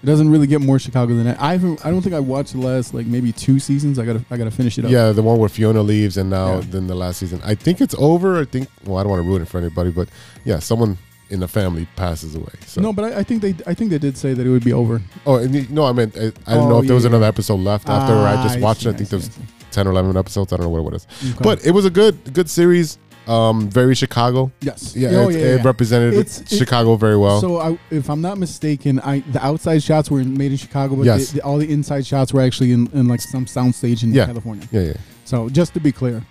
It doesn't really get more Chicago than that. I haven't, I don't think I watched the last like maybe two seasons. I gotta I gotta finish it up. Yeah, the one where Fiona leaves, and now Yeah. then the last season. I think it's over. I think. Well, I don't want to ruin it for anybody, but yeah, someone in the family passes away. So. No, but I, I think they I think they did say that it would be over. Oh, and no, I meant I, I didn't Oh, know if there was yeah, another episode left after I Ah, just I watched see, it. I think I there see, was I ten or eleven episodes. I don't know what it was, Okay. but it was a good good series. Um, very Chicago. Yes. Yeah, Oh, it, yeah, it represented It's- it- Chicago very well. So, I, if I'm not mistaken, I the outside shots were made in Chicago, but Yes. the, the- all the inside shots were actually in, in like some soundstage in Yeah. California. yeah, yeah. So, just to be clear,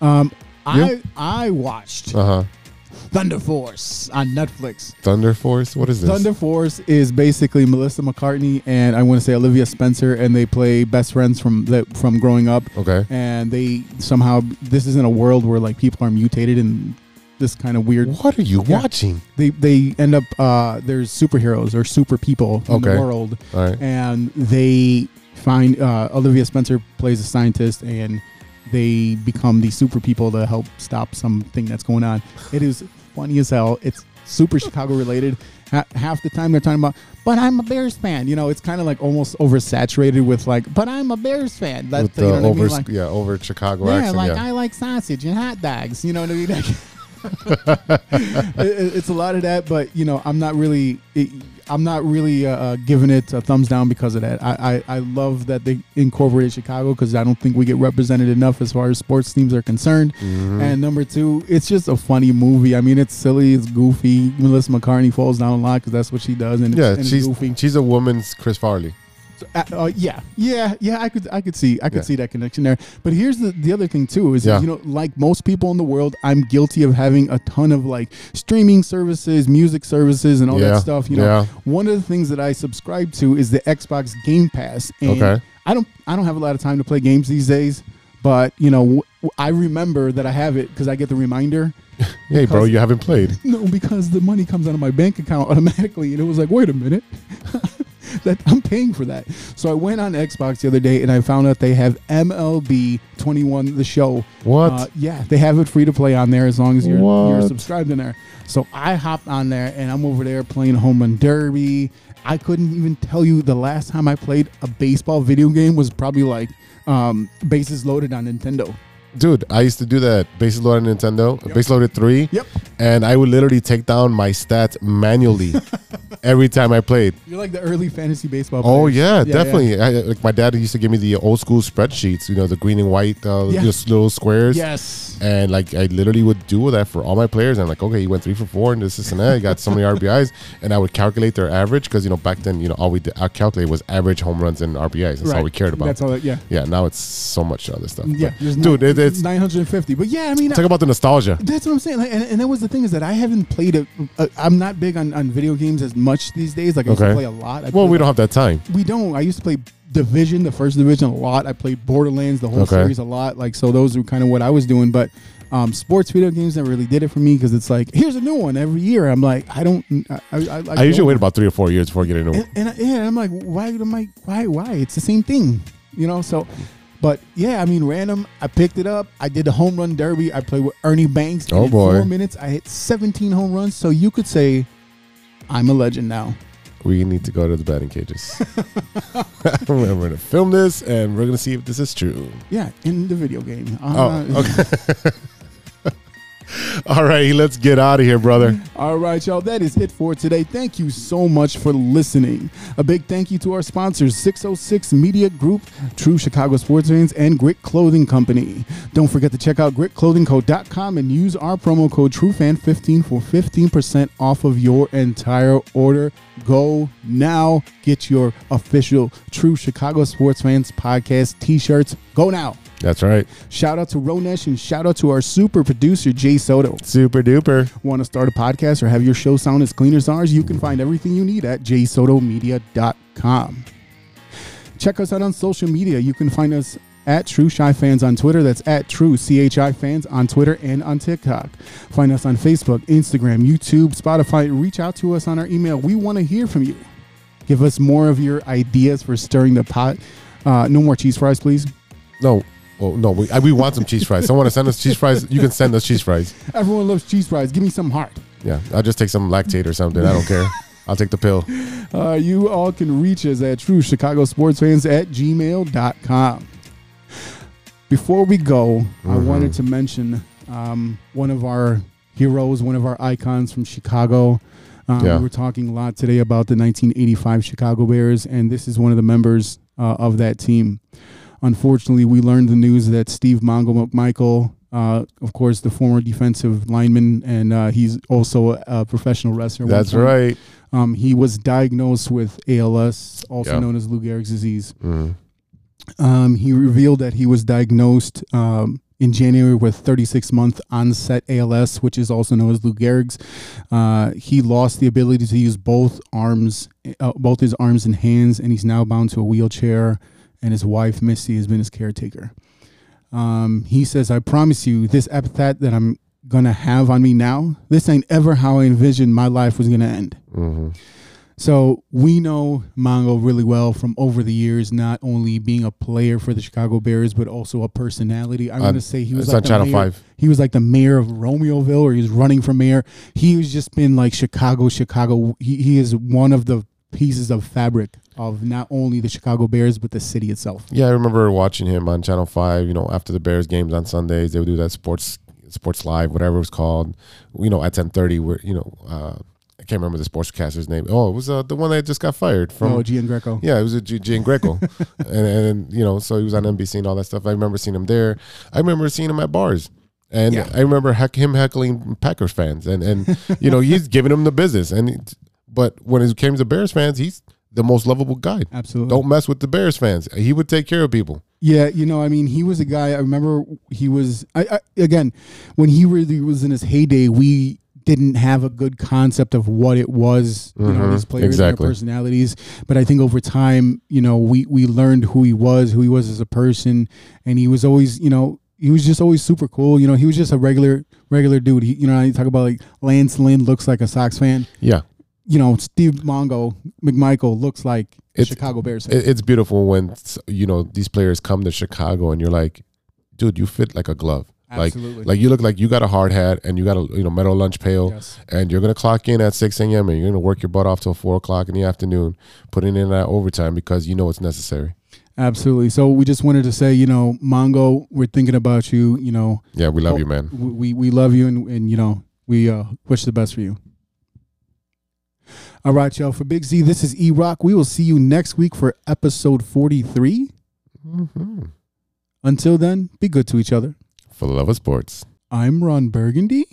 um, I I watched Uh huh. Thunder Force on Netflix. Thunder Force. What is this? Thunder Force is basically Melissa McCartney and I want to say Olivia Spencer, and they play best friends from the, from growing up. Okay. And they somehow this is in a world where like people are mutated in this kind of weird. What are you Yeah. watching? They they end up uh, there's superheroes or super people in Okay. the world, All right. and they find uh, Olivia Spencer plays a scientist and they become these super people to help stop something that's going on. It is funny as hell. It's super Chicago related. Half the time they're talking about, but I'm a Bears fan. You know, it's kind of like almost oversaturated with like, but I'm a Bears fan. That, With the you know what I mean? over, Like, yeah, over Chicago yeah, accent. like yeah. I like sausage and hot dogs. You know what I mean? It- it's a lot of that, but you know, I'm not really, it, I'm not really uh, uh, giving it a thumbs down because of that. I, I, I love that they incorporated Chicago because I don't think we get represented enough as far as sports teams are concerned. Mm-hmm. And number two, it's just a funny movie. I mean, it's silly, it's goofy. Melissa McCartney falls down a lot because that's what she does, and it's, yeah, and she's goofy. she's a woman's Chris Farley. Uh, uh, yeah, yeah, yeah. I could, I could see, I could Yeah. see that connection there. But here's the the other thing too is Yeah. you know, like most people in the world, I'm guilty of having a ton of like streaming services, music services, and all Yeah, that stuff. You know, one of the things that I subscribe to is the Xbox Game Pass. And Okay. I don't, I don't have a lot of time to play games these days. But you know, w- I remember that I have it because I get the reminder. Hey, bro, you haven't played. No, because the money comes out of my bank account automatically, and it was like, wait a minute, that I'm paying for that. So I went on Xbox the other day and I found out they have MLB 21 the show. What? Uh, yeah, they have it free to play on there as long as you're you're subscribed in there. So I hopped on there and I'm over there playing home run derby. I couldn't even tell you the last time I played a baseball video game was probably like um, bases loaded on Nintendo. Dude, I used to do that. Bases loaded on Nintendo, base loaded three. Yep. And I would literally take down my stats manually every time I played. You're like the early fantasy baseball. Oh players. yeah, definitely. I, like my dad used to give me the old school spreadsheets. You know, the green and white, uh, Yeah. just little squares. Yes. And like I literally would do that for all my players. And I'm like, okay, he went three for four, and this, this, and that. He got so many RBIs, and I would calculate their average because you know back then, you know, all we did, I calculated was average home runs and RBIs. That's all we cared about. That's all that. Yeah. Yeah. Now it's so much other stuff. Yeah. But, dude, it, it's 950. But yeah, I mean, talk about the nostalgia. That's what I'm saying. Like, and, and that was the thing is that I haven't played it. Uh, I'm not big on, on video games as much these days. Like I used Okay. to play a lot. I Well, we don't have that time. We don't. I used to play Division, the first Division, a lot. I played Borderlands, the whole Okay. series, a lot. Like so, those were kind of what I was doing. But um, sports video games never really did it for me because it's like here's a new one every year. I'm like, I don't. I, I, I, I usually wait about three or four years before getting into and, and I, yeah, I'm like, why am I? Why? Why? It's the same thing, you know. So, but yeah, I mean, random. I picked it up. I did the home run derby. I played with Ernie Banks. Oh, boy. Four minutes. I hit 17 home runs. So you could say, I'm a legend now. we need to go to the batting cages. we're to film this and we're going to see if this is true. Yeah, in the video game. Oh, Uh, okay. All right, let's get out of here, brother. All right, y'all. That is it for today. Thank you so much for listening. A big thank you to our sponsors 606 Media Group, True Chicago Sports Fans, and Grit Clothing Company. Don't forget to check out gritclothingco.com and use our promo code TrueFan15 for 15% off of your entire order. Go now. Get your official True Chicago Sports Fans podcast t shirts. Go now. That's right. Shout out to Ronesh and shout out to our super producer, Jay Soto. Super duper. Want to start a podcast or have your show sound as clean as ours? You can find everything you need at jsotomedia.com. Check us out on social media. You can find us at True CHI Fans on Twitter. That's at True CHI Fans on Twitter and on TikTok. Find us on Facebook, Instagram, YouTube, Spotify. Reach out to us on our email. We want to hear from you. Give us more of your ideas for stirring the pot. Uh, no more cheese fries, please. No. Well, no, we, we want some cheese fries. Someone to send us cheese fries. You can send us cheese fries. Everyone loves cheese fries. Give me some heart. Yeah, I'll just take some Lactaid or something. I don't care. I'll take the pill. Uh, you all can reach us at true Chicago sports fans at gmail.com. Before we go, I Mm-hmm. wanted to mention um, one of our heroes, one of our icons from Chicago. Um, Yeah. We were talking a lot today about the 1985 Chicago Bears, and this is one of the members uh, of that team. Unfortunately, we learned the news that Steve Mongo McMichael, uh, of course, the former defensive lineman, and uh, he's also a, a professional wrestler. That's right. Um, he was diagnosed with ALS, also Yeah. known as Lou Gehrig's disease. Mm. Um, he revealed that he was diagnosed um, in January with 36 month onset ALS, which is also known as Lou Gehrig's. Uh, he lost the ability to use both arms, uh, both his arms and hands, and he's now bound to a wheelchair. And his wife Misty has been his caretaker. Um, he says, "I promise you, this epithet that I'm gonna have on me now, this ain't ever how I envisioned my life was gonna end." hmm So we know Mongo really well from over the years, not only being a player for the Chicago Bears, but also a personality. I Uh, want to say he was like Channel mayor- 5. He was like the mayor of Romeoville, or he was running for mayor. He was just been like Chicago, Chicago. He, he is one of the pieces of fabric of not only the Chicago Bears but the city itself. Yeah, I remember watching him on Channel Five. You know, after the Bears games on Sundays, they would do that sports sports live, whatever it was called. You know, at ten thirty, where you know, uh, can't remember the sportscaster's name. Oh, it was uh, the one that just got fired from. oh, Gian Greco. Yeah, it was a G- Gene Greco, and and you know, so he was on NBC and all that stuff. I remember seeing him there. I remember seeing him at bars, and Yeah. I remember heck, him heckling Packers fans, and and you know, he's giving them the business. And but when it came to Bears fans, he's the most lovable guy. Absolutely. Don't mess with the Bears fans. He would take care of people. Yeah, you know, I mean, he was a guy. I remember he was. I, I again, when he really was in his heyday, we didn't have a good concept of what it was. You know, Mhm, these players and exactly. their personalities. But I think over time, you know, we we learned who he was, who he was as a person, and he was always, you know. He was just always super cool, you know. He was just a regular, regular dude. He, you know, you talk about like Lance Lynn looks like a Sox fan. Yeah, You know, Steve Mongo McMichael looks like It's- Chicago Bears fan. it's beautiful when you know these players come to Chicago and you're like, dude, you fit like a glove. Absolutely. Like, like you look like you got a hard hat and you got a you know metal lunch pail, Yes. and you're gonna clock in at six a.m. and you're gonna work your butt off till four o'clock in the afternoon, putting in that overtime because you know it's necessary. Absolutely. So we just wanted to say, you know, Mongo, we're thinking about you. You know, Yeah, we love you, man. we we, love you, and, and you know, we uh, wish the best for you. All right, y'all. For Big Z, this is E Rock. We will see you next week for episode 43. Until then, be good to each other. For the love of sports. I'm Ron Burgundy.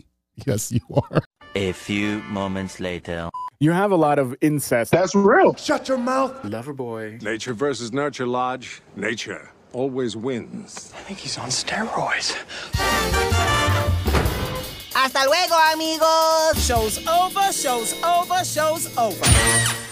Yes, you are. A few moments later. You have a lot of incest. That's real. Shut your mouth. Lover boy. Nature versus nurture, Lodge. Nature always wins. I think he's on steroids. Hasta luego, amigos. Show's over, show's over, show's over.